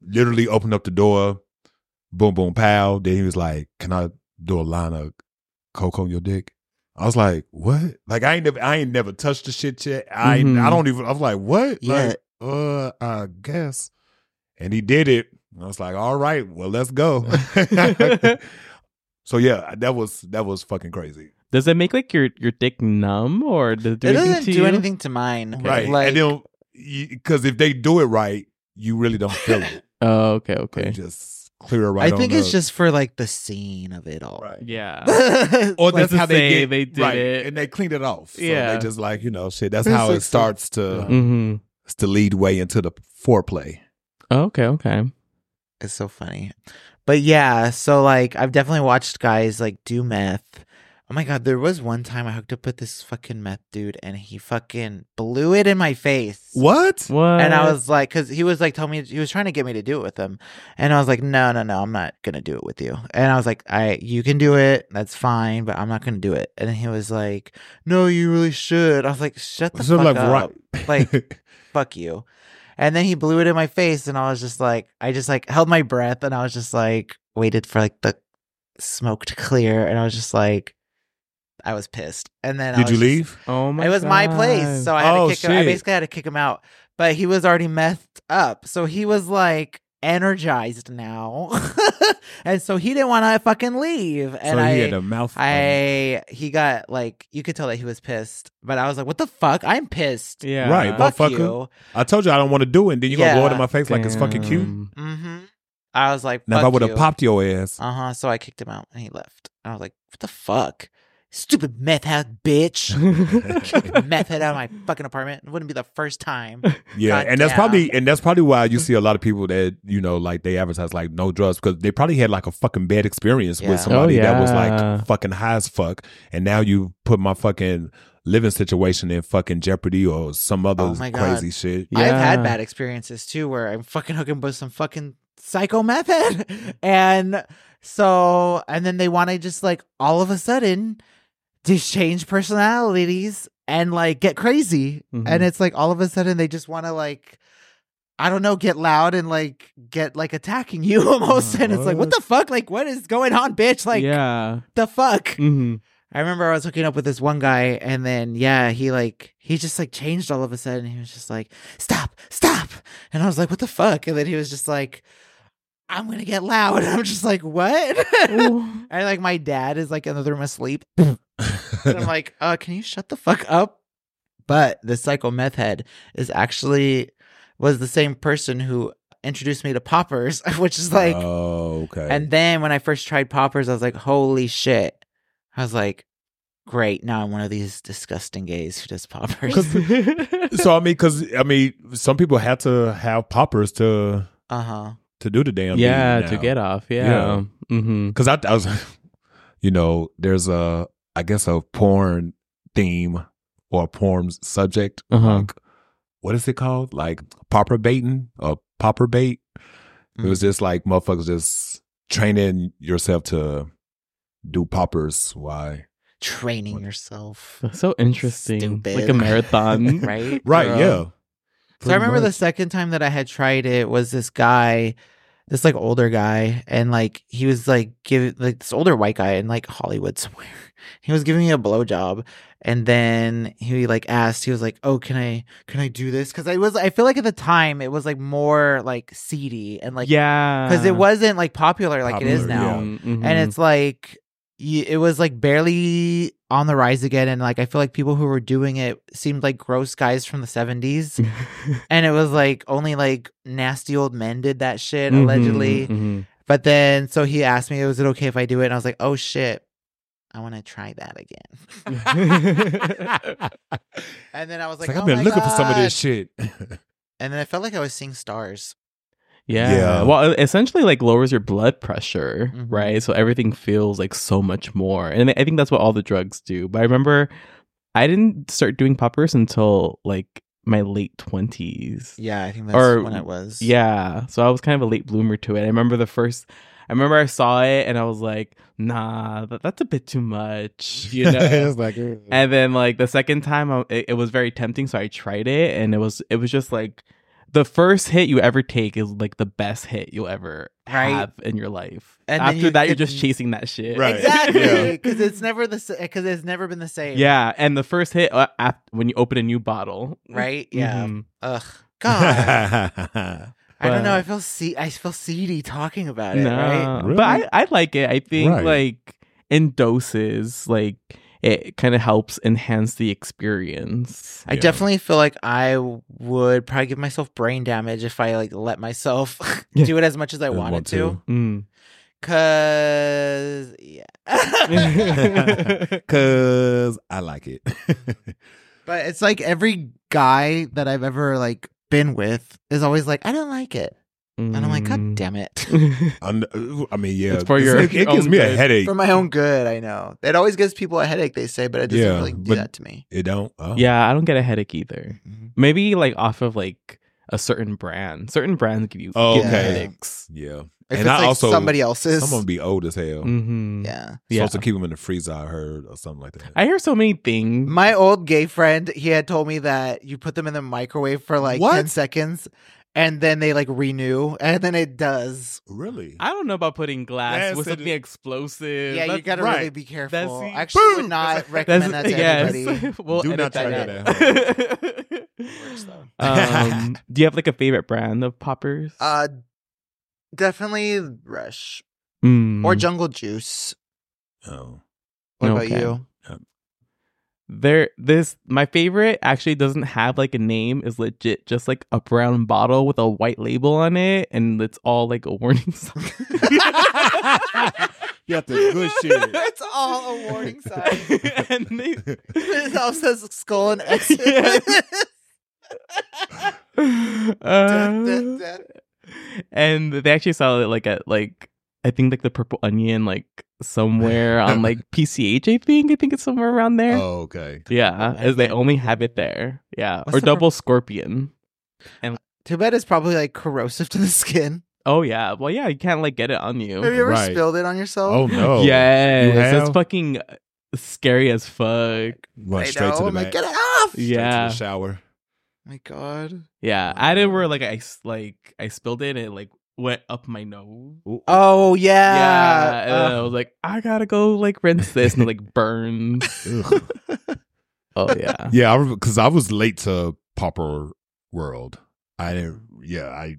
literally opened up the door, boom, boom, pow. Then he was like, can I do a line of coke on your dick? I was like, what? Like I ain't never, I ain't never touched the shit yet. I, Mhm. I don't even. I was like, what? Yeah. Like, uh, I guess. And he did it. I was like, all right, well, let's go. (laughs) (laughs) so yeah, that was that was fucking crazy. Does it make like your your dick numb or does it do It anything doesn't to do you? anything to mine. Right. Like, and then because if they do it right, you really don't feel it. (laughs) Oh, okay, They okay. just clear it right. I think on it's up. just for like the scene of it all. right. Yeah. (laughs) Or that's to how they get they did right, it. and they cleaned it off. So Yeah. they just like you know shit. That's It's how like it starts to Yeah. hmm it's the lead way into the foreplay. Okay, okay. It's so funny. But yeah, so like I've definitely watched guys like do meth. Oh my god, there was one time I hooked up with this fucking meth dude and he fucking blew it in my face. What? What? And I was like, because he was like, telling me he was trying to get me to do it with him, and I was like, no, no, no, I'm not gonna do it with you. And I was like, I, you can do it, that's fine, but I'm not gonna do it. And he was like, no, you really should. I was like, shut the So fuck like up, right. like (laughs) fuck you. And then he blew it in my face, and I was just like, I just like held my breath, and I was just like, waited for like the smoke to clear, and I was just like, I was pissed. And then I Did was you just- leave? oh my it was my place, so I had Oh, to kick him. I basically had to kick him out, but he was already messed up, so he was like energized now, (laughs) and so he didn't want to fucking leave. And so I, he had a mouth. I, he got like you could tell that he was pissed, but I was like, "What the fuck? I'm pissed." Yeah. Right, Fuck motherfucker. you. I told you I don't want to do it. And then you gonna blow it in my face like it's fucking cute. Mm-hmm. I was like, Now if I would have popped your ass, Uh huh. So I kicked him out, and he left. I was like, "What the fuck?" Stupid meth head bitch. (laughs) Meth head out of my fucking apartment. It wouldn't be the first time. yeah, God and that's damn. probably and that's probably why you see a lot of people that you know like they advertise like no drugs because they probably had like a fucking bad experience Yeah. with somebody Oh, that was like fucking high as fuck, and now you put my fucking living situation in fucking jeopardy or some other Oh my God. crazy shit. Yeah. I've had bad experiences too, where I'm fucking hooking with some fucking psycho method, (laughs) and so and then they want to just like all of a sudden just change personalities and like get crazy, Mhm. and it's like all of a sudden they just want to like. I don't know, get loud and like get like attacking you (laughs) almost. Uh, and it's like, what what? the fuck? Like, what is going on, bitch? Like, yeah. the fuck? hmm I remember I was hooking up with this one guy, and then yeah, he like he just like changed all of a sudden. He was just like, "Stop, stop," and I was like, "What the fuck?" And then he was just like, "I'm gonna get loud." And (laughs) I'm just like, "What?" and (laughs) like my dad is like in the room asleep, (laughs) and I'm like, "Uh, can you shut the fuck up?" But the psycho meth head is actually was the same person who introduced me to poppers, which is like oh, okay. and then when I first tried poppers, I was like, holy shit. I was like, great. Now I'm one of these disgusting gays who does poppers. so I mean, because I mean, some people had to have poppers to Uh huh. To do the damn yeah, to get off. Yeah. Yeah. Mm-hmm. Because I, I was, (laughs) you know, there's a, I guess a porn theme or a porn subject. Uh-huh. Like, what is it called? Like popper baiting or popper bait. It was just like motherfuckers just training yourself to do poppers. Why? Training yourself, So interesting. Stupid. Like a (laughs) marathon. right? Right. Girl. So I remember the second time that I had tried it was this guy, this like older guy, and like he was like giving like this older white guy in like Hollywood (laughs) somewhere. He was giving me a blowjob, and then he like asked, he was like, "Oh, can I can I do this?" Because I was I feel like at the time it was like more like seedy and like yeah. because it wasn't like popular like it is Popular, now, yeah. Mhm. and it's like it was like barely on the rise again and like i feel like people who were doing it seemed like gross guys from the 70s (laughs) and it was like only like nasty old men did that shit Mhm, allegedly. mhm. but then so he asked me was it okay if i do it? And i was like oh shit. I want to try that again. (laughs) (laughs) And then i was like, like, oh I've been looking for some of this shit. and then i felt like i was seeing stars Yeah. Yeah. Well, it essentially like lowers your blood pressure, Mhm. right? So everything feels like so much more. And I think that's what all the drugs do. But I remember I didn't start doing poppers until like my late 20s. yeah i think that's Or- when it was Yeah. So I was kind of a late bloomer to it. I remember the first I remember I saw it and I was like, "Nah, that, that's a bit too much." You (laughs) know. like, and then like the second time I, it, it was very tempting so i tried it and it was it was just like the first hit you ever take is like the best hit you'll ever Right. have in your life And after you that you're just chasing that shit Right. exactly (laughs) Yeah. because it's never the because it's never been the same yeah and the first hit uh, af- when you open a new bottle right yeah Mhm. ugh god (laughs) I don't know. I feel se- I feel seedy talking about it. no Right? Really? but I, I like it i think Right. like in doses like it kind of helps enhance the experience I Yeah. definitely feel like I would probably give myself brain damage if I like let myself (laughs) Yeah. do it as much as I As wanted want to. to. Mm. Cause yeah. (laughs) (laughs) Cause I like it. but it's like every guy that I've ever like been with is always like, I don't like it. And I'm like, God Mm. damn it. (laughs) I'm, I mean, yeah, It's for it's- your it, it gives own me a good. headache. For my own good, I know. It always gives people a headache, they say, but it doesn't Yeah, really do but- that to me. it don't. Oh. yeah i don't get a headache either Mhm. Maybe like off of like a certain brand. Certain brands give you, Oh, give you okay. headaches. yeah. If And it's I like also- somebody else's. Some of them be old as hell. Mm-hmm. yeah. Yeah. Supposed to keep them in the freezer. I heard or something like that. I hear so many things. My old gay friend, he had told me that you put them in the microwave for like What? 10 seconds and then they like renew and then it does. really? I don't know about putting glass That's with it. something explosive. Yeah, you That's- gotta right. really be careful. That's- I actually would Boom! not That's- recommend that to yes. anybody. (laughs) we'll Do edit not try that that. Works, though. (laughs) (laughs) um, do you have like a favorite brand of poppers? Uh, definitely Rush Mm. or Jungle Juice. Oh. What about Okay. you? There this my favorite actually doesn't have like a name is legit just like a brown bottle with a white label on it and it's all like a warning sign (laughs) You got the good shit. (laughs) it's all a warning sign. (laughs) and they, it all says skull and X. Yes. Death, Uh, death, death. and they actually sell it like at like I think like the purple onion like somewhere (laughs) on like PCH I think I think it's somewhere around there. Oh, okay. Yeah, as they only have it there. Yeah, What's or the double scorpion. And Tibet is probably like corrosive (laughs) to the skin. Oh yeah, well yeah, you can't like get it on you. Have you ever Right. spilled it on yourself? Oh no. yes, have? that's fucking scary as fuck. Run I straight know. to the I'm like, back. get it off. Straight Yeah. to the shower. my God. Yeah, I didn't where like I s- like I spilled it and it like went up my nose. Ooh. Oh yeah. yeah, and then I Uh, was like, I gotta go like rinse this, and it like burns. (laughs) Oh yeah, Yeah, because I, was late to Popper World. I didn't. Yeah, I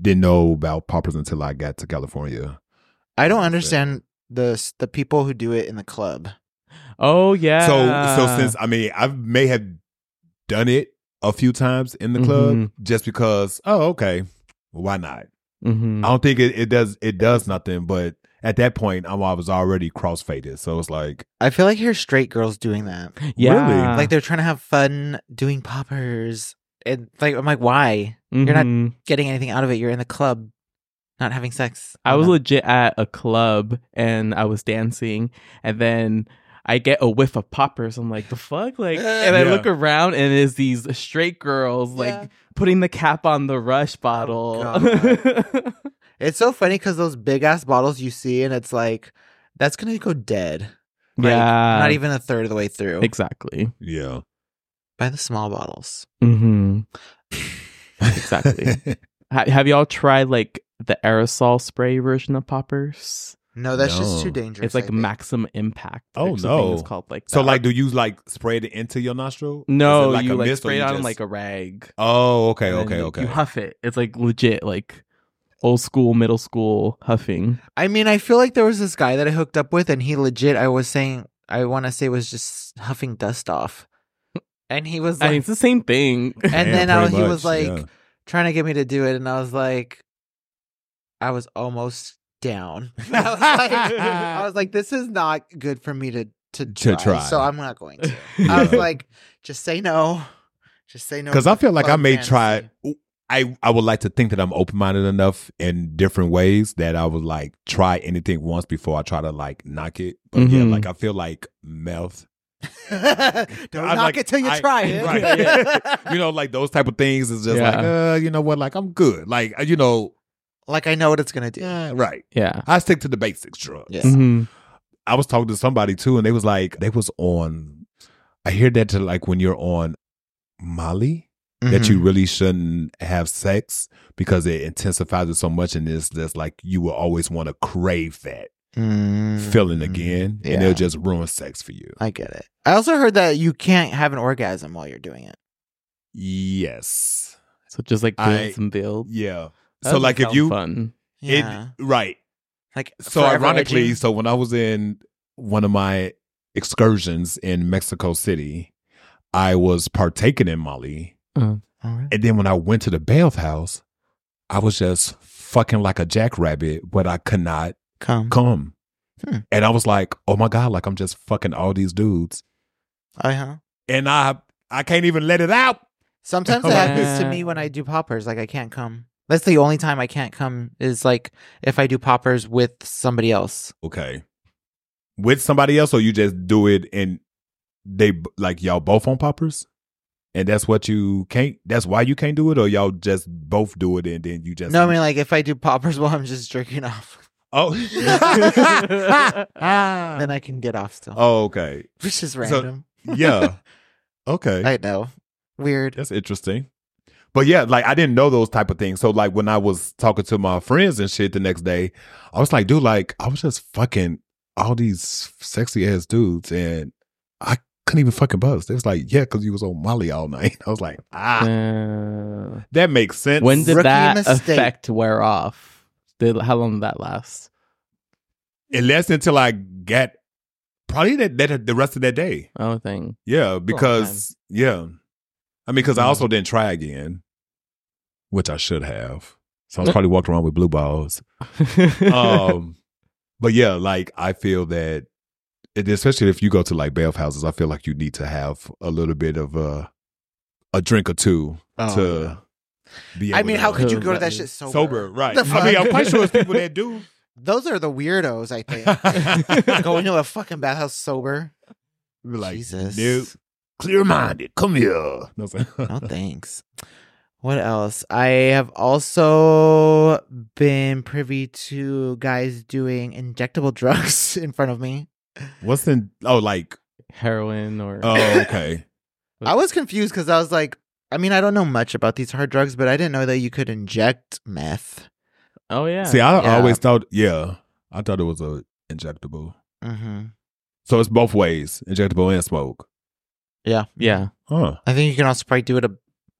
didn't know about poppers until I got to California. I don't understand the the people who do it in the club. oh yeah. So, so since I mean, I may have done it a few times in the club Mhm. just because. Oh, okay. Why not? Mhm. I don't think it, it does. It does nothing, but at that point, I'm, I was already crossfaded. So it's like, I feel like here's straight girls doing that. Yeah. like they're trying to have fun doing poppers. And like I'm like, why? You're not Mhm. getting anything out of it. You're in the club, not having sex. I was No. legit at a club and I was dancing, and then I get a whiff of poppers. I'm like, the fuck, like, and I Yeah. look around and it's these straight girls like Yeah. putting the cap on the rush bottle. (laughs) God. It's so funny because those big ass bottles you see, and it's like that's gonna go dead. Like, yeah, not even a third of the way through. exactly. yeah. Buy the small bottles. Mm-hmm. (laughs) Exactly. Ha- have y'all tried like the aerosol spray version of poppers? No, that's just too dangerous. It's like I think. maximum impact. Oh, no. It's called like so that. like, do you like spray it into your nostril? no, it like you a like mist spray it you on just- like a rag. Oh, okay, and then, okay, like, okay. You huff it. It's like legit, like old school, middle school huffing. I mean, I feel like there was this guy that I hooked up with, and he legit. I was saying, I want to say, was just huffing dust off, and he was I like, mean, it's the same thing. (laughs) and Yeah, then I, pretty he was like yeah. trying to get me to do it, and I was like, I was almost down. (laughs) (laughs) I was like, I was like, this is not good for me to to try, To try. so I'm not going to. (laughs) I was like, just say no, just say no. because I feel like I Fun may try. I I would like to think that I'm open minded enough in different ways that I would like try anything once before I try to like knock it. But yeah, Mhm. like I feel like meth. Don't I'm knock like, it till you I- try it. right. you know, like those type of things is just like, uh, you know what? Like I'm good. Like uh, you know, like I know what it's gonna do. yeah, right. yeah. I stick to the basics, drugs. Yeah. Mhm. I was talking to somebody too, and they was like, they was on. I hear that to like when you're on Molly, that Mhm. you really shouldn't have sex because it intensifies it so much, and it's just like you will always want to crave that Mm. feeling again, and it'll just ruin sex for you. I get it. I also heard that you can't have an orgasm while you're doing it. Yes, So just like build I- some build. yeah. That so like if you fun. Yeah. it right. like So ironically, edging. so when I was in one of my excursions in Mexico City, I was partaking in Molly. All right. And then when I went to the bathhouse, I was just fucking like a jackrabbit, but I could not come. come. Hmm. And I was like, oh my God, like I'm just fucking all these dudes. Uh huh. And I I can't even let it out. Sometimes it happens to me when I do poppers. Like I can't come. That's the only time I can't come is like if I do poppers with somebody else. Okay. With somebody else, or you just do it and they like y'all both on poppers? And that's what you can't that's why you can't do it, or y'all just both do it and then you just No, I mean like if I do poppers (laughs) while I'm just jerking off, Oh (laughs) then I can get off still. Oh, okay. Which is random. Yeah. (laughs) Okay. I know. Weird. That's interesting. But yeah, like I didn't know those type of things. So like when I was talking to my friends and shit the next day, I was like, dude, like I was just fucking all these sexy ass dudes and I couldn't even fucking buzz. They was like, yeah, because you was on Molly all (laughs) night. I was like, ah, Uh, that makes sense. when did Rookie that mistake. effect wear off? Did how long did that last? it lasted until I got probably that, that the rest of that day. Oh, thing. Yeah, because yeah, I mean, because I Mm. also didn't try again, which I should have. So I was (laughs) probably walking around with blue balls. um but yeah like i feel that it, especially if you go to like bath houses i feel like you need to have a little bit of a a drink or two Oh, to yeah. be I mean, to- how could you go to that that shit sober? sober right The i mean i'm fuck? quite sure it's people that do (laughs) Those are the weirdos, I think. (laughs) Going to a fucking bathhouse sober. Be like Jesus. nope clear minded come here No. No thanks. What else? I have also been privy to guys doing injectable (laughs) drugs in front of me. what's in oh like Heroin or oh (laughs) okay I was confused because I was like, I mean, I don't know much about these hard drugs, but I didn't know that you could inject meth. oh yeah. see i Yeah. always thought yeah i thought it was a injectable hmm so it's both ways injectable and smoke Yeah. yeah, huh I think you can also probably do it a,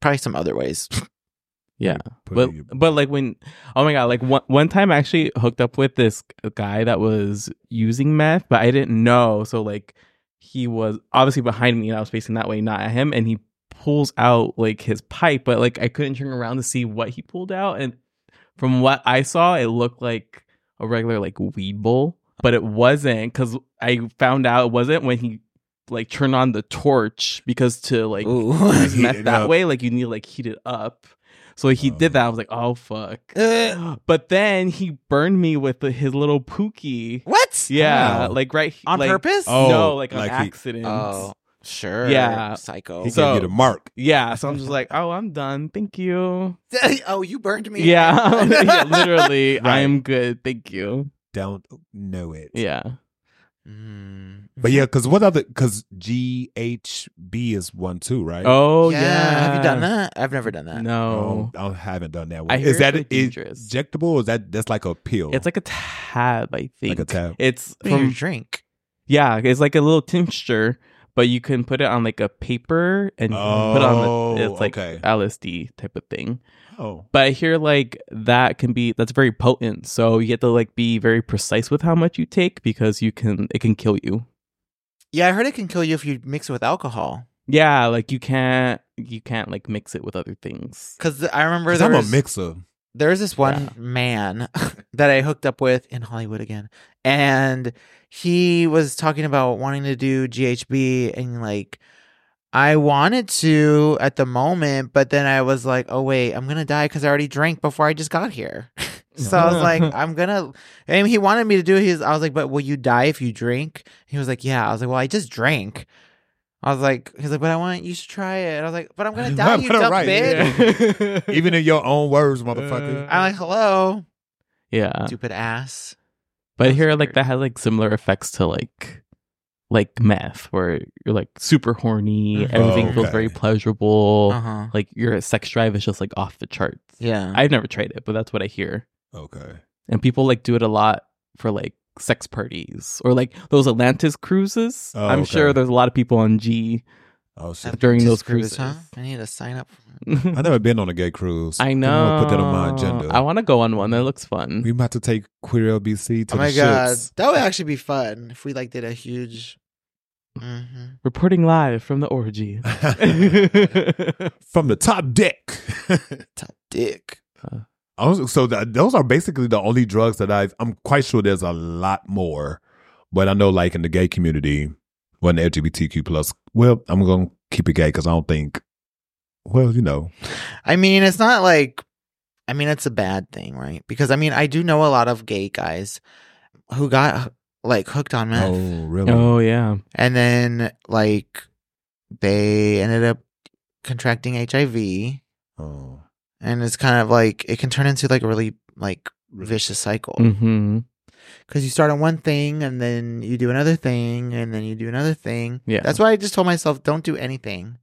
probably some other ways. (laughs) yeah. But it in your- but like when oh my god, like one one time I actually hooked up with this guy that was using meth, but I didn't know. So like he was obviously behind me and I was facing that way, not at him, and he pulls out like his pipe, but like I couldn't turn around to see what he pulled out. And from what I saw, it looked like a regular like weed bowl, but it wasn't because I found out it wasn't when he like turn on the torch because to like Ooh. (laughs) use meth that up. way, like you need to like heat it up. So he Oh. did that. I was like, oh fuck. Uh, But then he burned me with the, his little pookie. what? Yeah, Wow. like right On like, purpose? Oh, no, like on like he- accident. Oh, sure. Yeah. Psycho. He So- gave you the mark. Yeah, so I'm just like, oh, I'm done. Thank you. (laughs) oh, you burned me. Yeah, (laughs) yeah literally, I am good. Thank you. Don't know it. Yeah. Mm. But yeah, because what other? Because GHB is one too, right? Oh yeah. yeah. Have you done that? I've never done that. No. Oh, I haven't done that one. I hear is it's that really is dangerous. injectable? Or is that that's like a pill? It's like a tab, I think. like a tab. It's Put in your from drink. yeah, it's like a little tincture, but you can put it on like a paper and you can put it on Oh, the, it's like okay. LSD type of thing. Oh, But I hear like that can be that's very potent. So you have to like be very precise with how much you take because you can it can kill you. Yeah, I heard it can kill you if you mix it with alcohol. Yeah, like you can't you can't like mix it with other things. Because I remember 'Cause there I'm a was, mixer. There was this one Yeah. man (laughs) that I hooked up with in Hollywood again, and he was talking about wanting to do GHB, and like I wanted to at the moment, but then I was like, oh wait, I'm gonna die because I already drank before I just got here. (laughs) so I was like, (laughs) I'm gonna. And he wanted me to do his. I was like, but will you die if you drink? He was like, yeah. I was like, well, I just drank. I was like, he's like, but I want you should try it. I was like, but I'm gonna (laughs) die, you Right, dumb right, bitch. yeah. (laughs) Even in your own words, motherfucker. I'm like, hello, yeah. stupid ass. But here, like that has like similar effects to like like meth where you're like super horny, Mhm. everything Oh, feels very pleasurable. Uh huh. Like your sex drive is just like off the charts. Yeah. I've never tried it, but that's what I hear. okay. And people like do it a lot for like sex parties or like those Atlantis cruises. Oh, I'm okay. sure there's a lot of people on G. Oh shit. During those screw this, cruises. I need to sign up. (laughs) I've never been on a gay cruise. I know. gonna put that on my agenda. I want to go on one. That looks fun. we about to take Queer LBC to oh my the god, shits. that would actually be fun if we like did a huge. Mhm. Reporting live from the orgy. (laughs) (laughs) From the top deck. Top dick. I was- so that, those are basically the only drugs that I've. I'm quite sure there's a lot more, but I know like in the gay community, when the LGBTQ plus. Well, I'm gonna keep it gay because I don't think. Well, you know, I mean, it's not like. I mean, it's a bad thing, right? Because I mean, I do know a lot of gay guys who got like hooked on meth, oh really? oh yeah. and then like they ended up contracting HIV, Oh. And it's kind of like it can turn into like a really like vicious cycle. Mm-hmm. because you start on one thing and then you do another thing and then you do another thing. Yeah. That's why I just told myself don't do anything.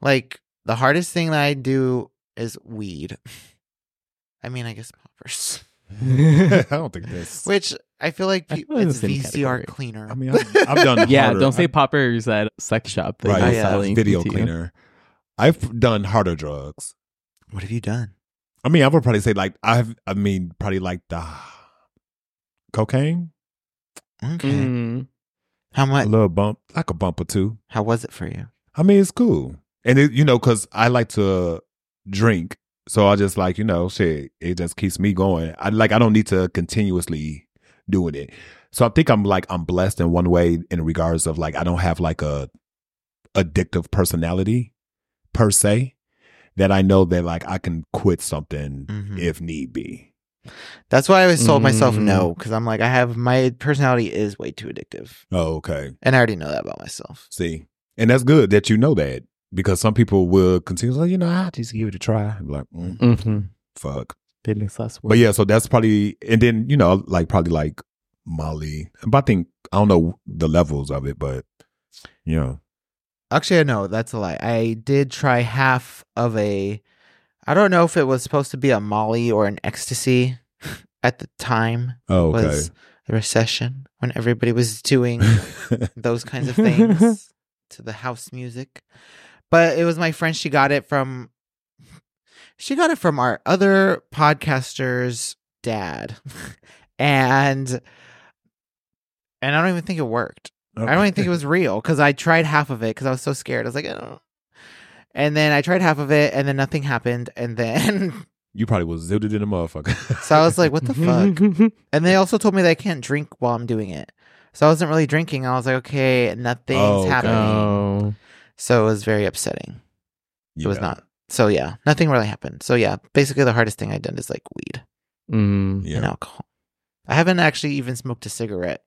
Like the hardest thing that I do is weed. (laughs) I mean, I guess poppers, (laughs) I don't think (laughs) this which I feel like I feel like it's VCR category. cleaner. I mean, I've, I've done. Yeah, harder- don't say I- poppers at sex shop. that right. you're yeah. Video to you. cleaner. I've done harder drugs. What have you done? I mean, I would probably say like I've. I mean, probably like the cocaine, Okay, Mm. how much? a little bump, like a bump or two. How was it for you? I mean, it's cool, and it, you know, because I like to drink, so I just like you know, shit. It just keeps me going. I like I don't need to continuously doing it. So I think I'm like I'm blessed in one way in regards of like I don't have like a addictive personality per se that I know that like I can quit something Mhm. if need be. That's why I always told myself Mm. no because I'm like I have my personality is way too addictive, Oh, okay. and I already know that about myself. See, and that's good that you know that because some people will continue like you know I just give it a try. I'm like mm, Mm-hmm. fuck. Business last. But yeah, so that's probably and then you know like probably like Molly. But I think I don't know the levels of it, but you know. Actually, no, that's a lie. I did try half of a. I don't know if it was supposed to be a Molly or an ecstasy (laughs) at the time. Oh, okay. Was the recession when everybody was doing (laughs) those kinds of things to the house music. But it was my friend. She got it from. She got it from our other podcaster's dad, (laughs) and and I don't even think it worked. I don't even think it was real because I tried half of it because I was so scared. I was like, oh. and then I tried half of it, and then nothing happened, and then (laughs) You probably was zooted in a motherfucker. So I was like, what the fuck? (laughs) And they also told me that I can't drink while I'm doing it. So I wasn't really drinking. I was like, okay, nothing's Oh, happening. So it was very upsetting. It was not. So yeah, nothing really happened. So yeah, basically the hardest thing I've done is like weed Mm. Yeah. and alcohol. I haven't actually even smoked a cigarette.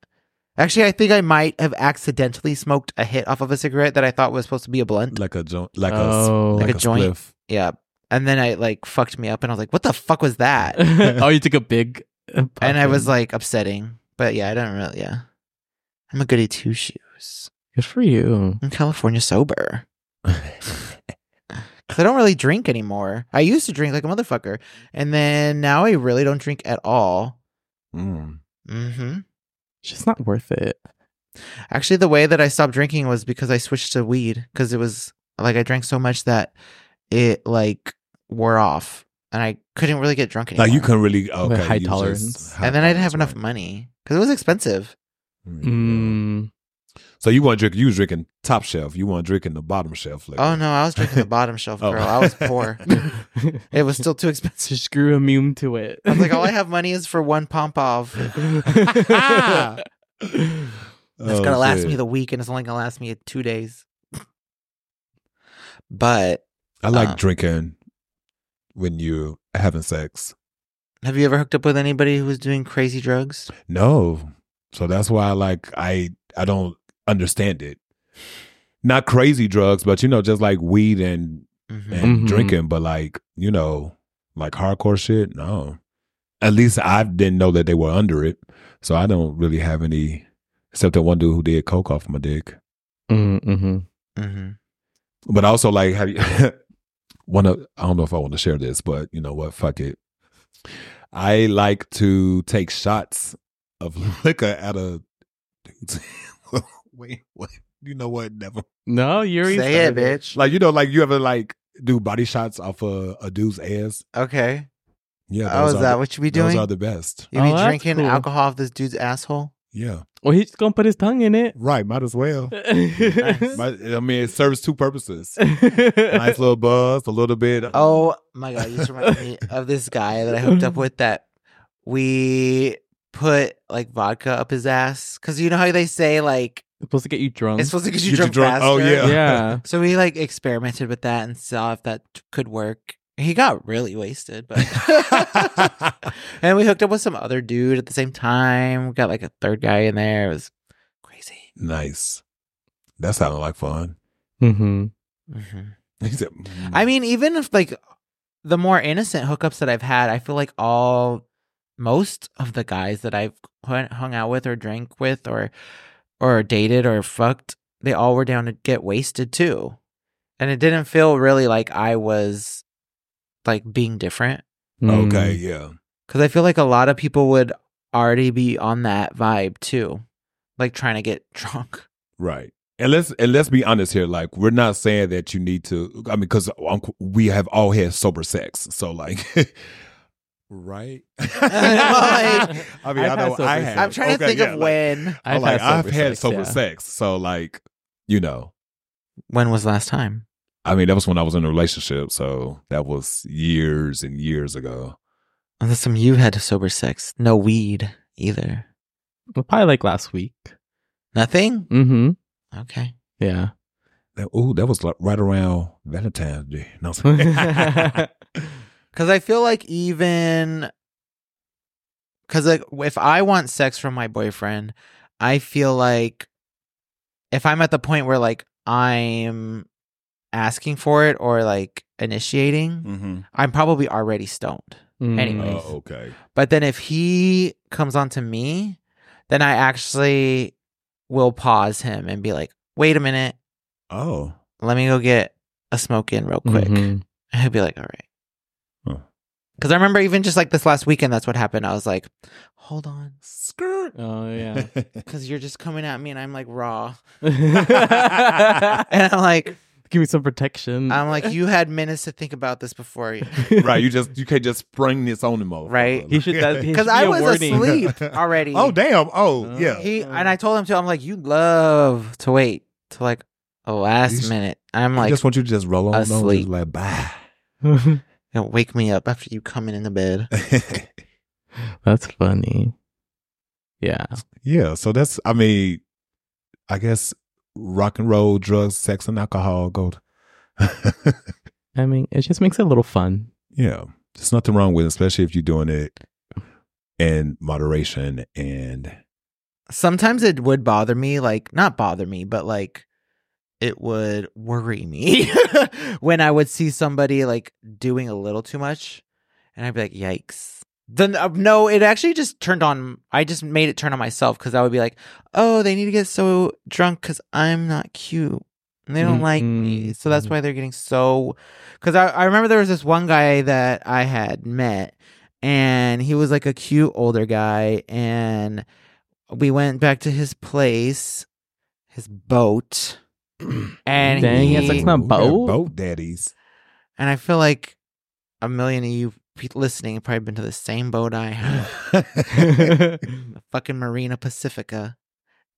Actually, I think I might have accidentally smoked a hit off of a cigarette that I thought was supposed to be a blunt. Like a joint, like Oh. a Like like, a a, joint? spliff. Yeah. And then I like fucked me up and I was like, what the fuck was that? (laughs) (laughs) oh, you took a big. uh, and I was like upsetting. But yeah, I don't really, yeah. I'm a goody two shoes. good for you. I'm California sober. (laughs) Because I don't really drink anymore. I used to drink like a motherfucker. And then now I really don't drink at all. Mm. hmm It's just not worth it. Actually, the way that I stopped drinking was because I switched to weed. Because it was like I drank so much that it like wore off. And I couldn't really get drunk anymore. Like you couldn't really okay. high you tolerance. high and then I didn't have enough right. money. Because it was expensive. Mm. So you want to drink? You was drinking top shelf. You want drinking the bottom shelf? Liquor. Oh no, I was drinking the (laughs) bottom shelf, Oh. girl. I was poor. (laughs) it was still too expensive. Screw immune to it. I was like, all I have money is for one Popov. (laughs) It's Oh, gonna last shit. me the week, and it's only gonna last me two days. But I like um, drinking when you're having sex. have you ever hooked up with anybody who was doing crazy drugs? No, so that's why I like I I don't understand it. Not crazy drugs, but you know, just like weed and Mhm. and Mhm. drinking, but like you know, like hardcore shit. No, at least I didn't know that they were under it, so I don't really have any. Except that one dude who did coke off my dick. mm-hmm. Mhm. But also, like, have you (laughs) one of I don't know if I want to share this, but you know what? Fuck it. I like to take shots of (laughs) liquor at a. (laughs) Wait, (laughs) what? You know what? Never. No, you're Say it, bitch. Like you know, like you ever like do body shots off a, a dude's ass? Okay. Yeah. oh, those is that the- what you be doing? Those are the best. you be Oh, that's drinking cool. alcohol off this dude's asshole? Yeah. Well, he's gonna put his tongue in it. Right. Might as well. (laughs) Nice. Might- I mean, it serves two purposes. nice little buzz, a little bit. Oh my god, you just reminded me (laughs) of this guy that I hooked up with that we put like vodka up his ass. Cause you know how they say like supposed to get you drunk. it's supposed to get you Get you drunk, drunk. Oh, yeah. yeah. (laughs) So we like experimented with that and saw if that t- could work. He got really wasted, but (laughs) and we hooked up with some other dude at the same time. We got like a third guy in there. It was crazy. nice. That sounded like fun. Mm-hmm. He said, mm. I mean, even if like the more innocent hookups that I've had, I feel like all most of the guys that I've hung out with or drank with or or dated or fucked, they all were down to get wasted too. And it didn't feel really like I was like being different Mm. okay, yeah. cuz I feel like a lot of people would already be on that vibe too. Like trying to get (laughs) drunk. Right. And let's and let's be honest here. Like we're not saying that you need to. I mean, because we have all had sober sex, so like, (laughs) right? (laughs) (laughs) I mean, I've I know I have. I'm trying to think yeah, of like, when I'm I've like had I've sober had sex, sober yeah. sex, so like, you know, when was last time? I mean, that was when I was in a relationship, so that was years and years ago. Unless some you had sober sex. No weed either. Well, Probably like last week. Nothing? Mm-hmm. Okay. Yeah. That, ooh, that was like right around Valentine's Day. No, I'm (laughs) sorry. Because I feel like even because like if I want sex from my boyfriend, I feel like if I'm at the point where like I'm asking for it or like initiating, mm-hmm. I'm probably already stoned. Mm. Anyways. Oh, okay. But then if he comes on to me, then I actually will pause him and be like, "Wait a minute, Oh, let me go get a smoke in real quick." Mhm. And (laughs) he'll be like, all right. Huh. Because I remember even just like this last weekend, that's what happened. I was like, hold on. skirt. Oh yeah. (laughs) Because you're just coming at me and I'm like raw. (laughs) And I'm like, Give me some protection. I'm like, you had minutes to think about this before you. (laughs) right, you just you can't just spring this on him, motherfucker. Right. He should- that- Because I was warning. asleep already. oh damn! Oh Oh. yeah. He and I told him too. I'm like, you love to wait to like the last You s- minute. I'm I like, just want you to just roll on, on asleep. just like bye. It'll wake me up after you coming in the bed. (laughs) That's funny. Yeah. yeah, so that's I mean, I guess rock and roll, drugs, sex, and alcohol go. (laughs) I mean, it just makes it a little fun. yeah, there's nothing wrong with it, especially if you're doing it in moderation and Sometimes it would bother me, like not bother me, but like it would worry me (laughs) when I would see somebody like doing a little too much, and I'd be like, "Yikes!" Then uh, no, it actually just turned on. I just made it turn on myself because I would be like, "Oh, they need to get so drunk because I'm not cute." And they don't like me, so that's why they're getting so. Because I, I remember there was this one guy that I had met, and he was like a cute older guy, and we went back to his place, his boat, and Dang, he, it's like not Ooh, we boat? boat daddies. and I feel like a million of you listening have probably been to the same boat I have, (laughs) (laughs) fucking Marina Pacifica.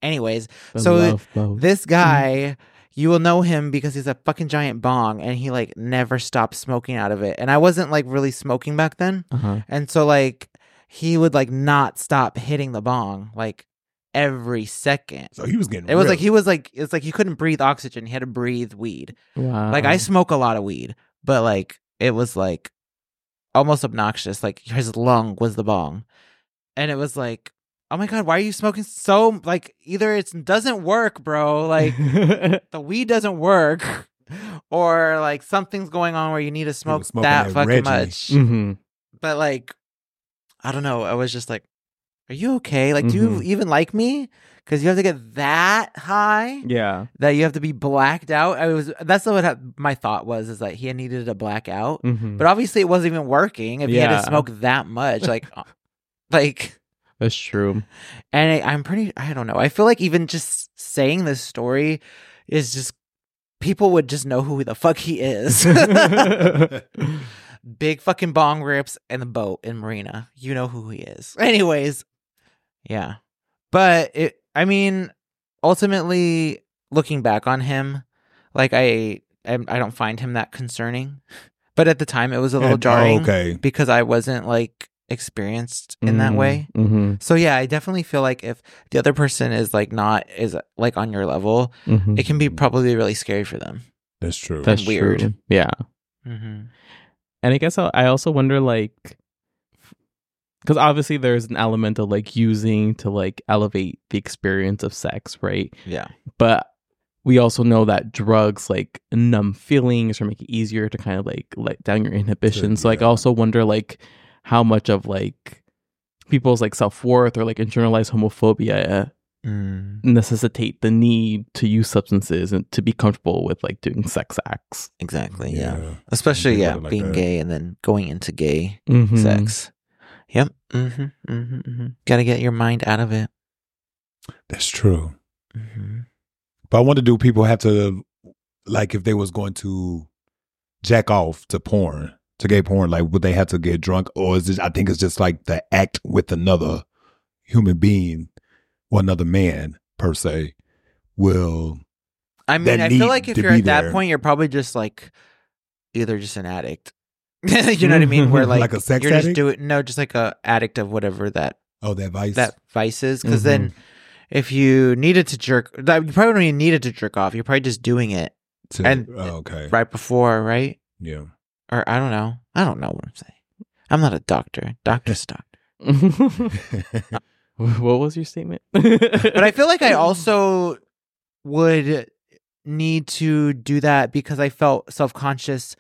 Anyways, The So, this guy, you will know him because he's a fucking giant bong, and he like never stopped smoking out of it. And I wasn't like really smoking back then, uh-huh. and so like he would like not stop hitting the bong like every second. so he was getting. It was like he was like it's like he couldn't breathe oxygen. He had to breathe weed. Wow. Like I smoke a lot of weed, but like it was like almost obnoxious. Like his lung was the bong, and it was like, oh my god, why are you smoking so? Like either it doesn't work, bro. Like (laughs) the weed doesn't work, or like something's going on where you need to smoke that, that fucking Reggie. much. hmm But like, I don't know. I was just like, are you okay? Like, do you Mhm. even like me? Because you have to get that high Yeah. that you have to be blacked out. I was that's what ha- my thought was is that he needed to black out, hmm but obviously it wasn't even working if he had Yeah. to smoke that much. Like, (laughs) uh, like, That's true. and I, I'm pretty. I don't know. I feel like even just saying this story is just people would just know who the fuck he is. (laughs) (laughs) Big fucking bong rips and the boat in Marina. You know who he is. Anyways, yeah. But it I mean, ultimately looking back on him, like I I, I don't find him that concerning. But at the time it was a little And- oh, jarring okay. because I wasn't like experienced in that way. hmm So yeah, I definitely feel like if the other person is like not is like on your level, hmm it can be probably really scary for them. That's true. That's weird. True. Yeah. Mm-hmm. And I guess I I also wonder, like, because obviously there's an element of like using to like elevate the experience of sex, right? Yeah. But we also know that drugs like numb feelings or make it easier to kind of like let down your inhibitions. So like I also wonder like how much of like people's like self worth or like internalized homophobia Mm, necessitate the need to use substances and to be comfortable with like doing sex acts. exactly. Yeah. Yeah. Especially yeah, like being that. gay and then going into gay Mhm. sex. Yep. Mm-hmm, mm-hmm, mm-hmm. Got to get your mind out of it. That's true. Mm-hmm. But I wonder, do people have to like if they was going to jack off to porn, to gay porn, like would they have to get drunk, or is it? I think it's just like the act with another human being or another man per se will. I mean, I feel like if you're at that point, you're probably just like either just an addict. (laughs) you know what I mean? Where like, (laughs) Like a sex you're just addict? doing no, just like a addict of whatever that Oh, that vice. that vice is. Because Mhm. then, if you needed to jerk, that- you probably don't even needed to jerk off. You're probably just doing it to, and- oh, okay, right before, right? yeah. Or I don't know. I don't know what I'm saying. I'm not a doctor. Doctor's (laughs) doctor. what was your statement? But I feel like I also would need to do that because I felt self conscious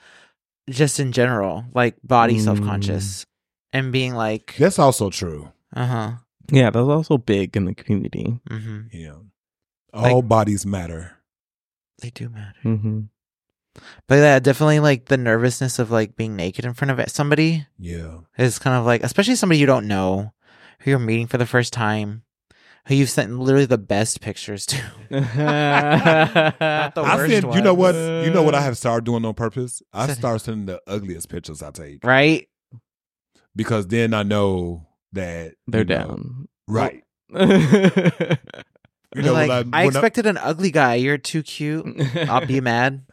just in general, like body Mm. self conscious and being like, That's also true. uh huh. yeah, that's also big in the community. hmm Yeah, all bodies matter. They do matter. hmm But yeah, definitely like the nervousness of like being naked in front of somebody Yeah, is kind of like, especially somebody you don't know, who you're meeting for the first time, who you've sent literally the best pictures to. Not the (laughs) I worst send. You know what? ones. You know what I have started doing on purpose. I start sending the ugliest pictures I take Right? because then I know that They're you know, down. Right. (laughs) You You're know, like, when I, when expected an ugly guy. You're too cute. I'll be (laughs) mad.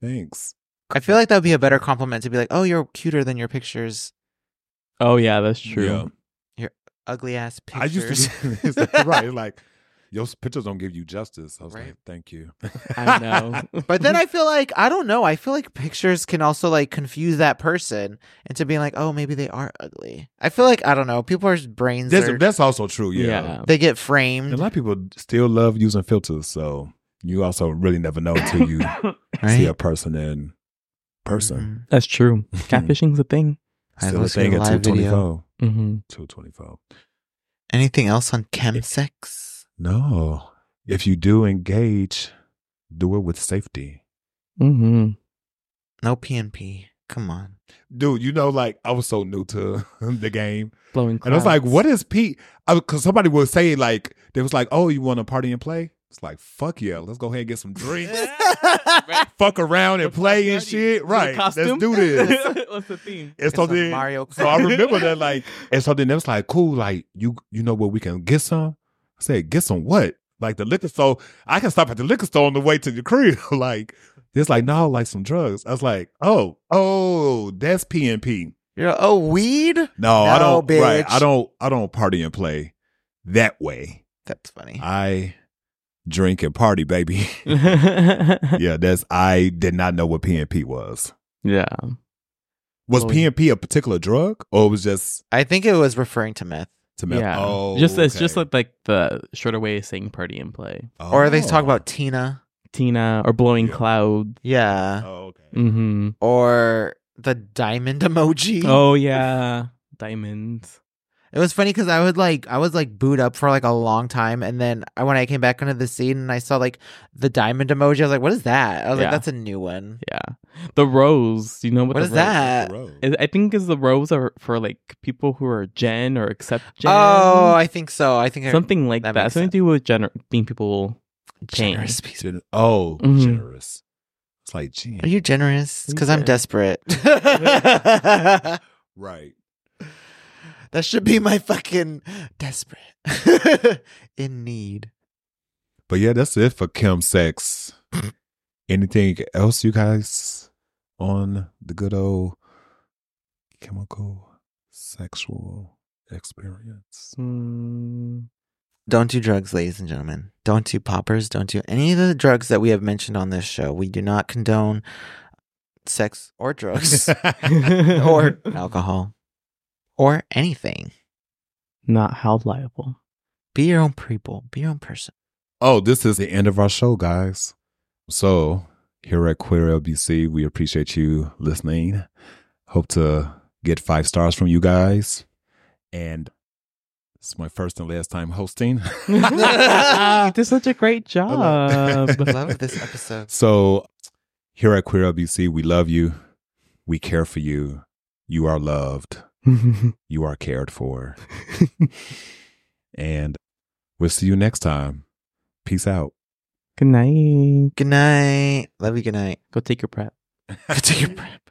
Thanks. I feel like that would be a better compliment to be like, "Oh, you're cuter than your pictures, Oh yeah, that's true ugly ass pictures. I used to (laughs) right, (laughs) like your pictures don't give you justice. I was right. like, thank you. I know. (laughs) but then I feel like, I don't know. I feel like pictures can also like confuse that person into being like, oh, maybe they are ugly. I feel like, I don't know. People's brains. That's, are, that's also true. Yeah. yeah. They get framed. a lot of people still love using filters. So you also really never know until you right? see a person in person. Mm-hmm. That's true. Catfishing's a thing. Still I a thing until 24. Mm-hmm. Two twenty four. Anything else on chemsex? No. If you do engage, do it with safety. Mm-hmm. No PNP. Come on. Dude, you know, like I was so new to (laughs) the game. Blowing And I was like, what is Pete? Because somebody would say, like, they was like, oh, you want to party and play? It's like, fuck yeah, let's go ahead and get some drinks, (laughs) fuck around and play and shit. Right. Let's Costume? do this. (laughs) (laughs) What's the theme? And Get so then, Mario so I remember that, like, and so then it was like, cool, like, you you know where we can get some? I said, get some what? Like the liquor store. I can stop at the liquor store on the way to the crib. like, it's like, no, like some drugs. I was like, oh, oh, that's PNP. You're like, oh weed. No, I don't. Right. I don't. I don't party and play that way. That's funny. I drink and party, baby. yeah. (laughs) yeah, that's. I did not know what PNP was. Yeah. Was Oh. PNP a particular drug, or it was just I think it was referring to meth. to meth? Yeah. Oh, just it's just like, like the shorter way of saying party and play. Or they talk Oh. about Tina. Tina or blowing Yeah. cloud. Yeah. Oh, okay. Mm-hmm. Or the diamond emoji. Oh yeah. Diamonds. It was funny because I would like I was like booed up for like a long time, and then I, when I came back into the scene and I saw like the diamond emoji, I was like, "What is that?" I was Yeah. like, "That's a new one." Yeah. The rose. You know what, What the is rose- that? The road. I I think is the rose are for like people who are Gen or accept Gen. Oh, I think so. I think I- something like that that. makes Something to do with gener- being people. paying. generous. piece. Gen- oh, Mhm. generous. It's like, gee, Are you generous? You Because I'm said- desperate. (laughs) right. That should be my fucking desperate. (laughs) In need. But yeah, that's it for chem sex. Anything else, you guys, on the good old chemical sexual experience? Mm, Don't do drugs, ladies and gentlemen. Don't do poppers. Don't do any of the drugs that we have mentioned on this show. We do not condone sex or drugs (laughs) (laughs) or alcohol or anything. not held liable. Be your own people. Be your own person. Oh, this is the end of our show, guys. So, here at Queer LBC, we appreciate you listening. Hope to get five stars from you guys. And it's my first and last time hosting. (laughs) you did such a great job. (laughs) I Love this episode. So, here at Queer LBC, we love you. We care for you. You are loved. (laughs) You are cared for. and we'll see you next time. Peace out. Good night. Good night. Love you. Good night. Go take your prep. (laughs) Go take your prep.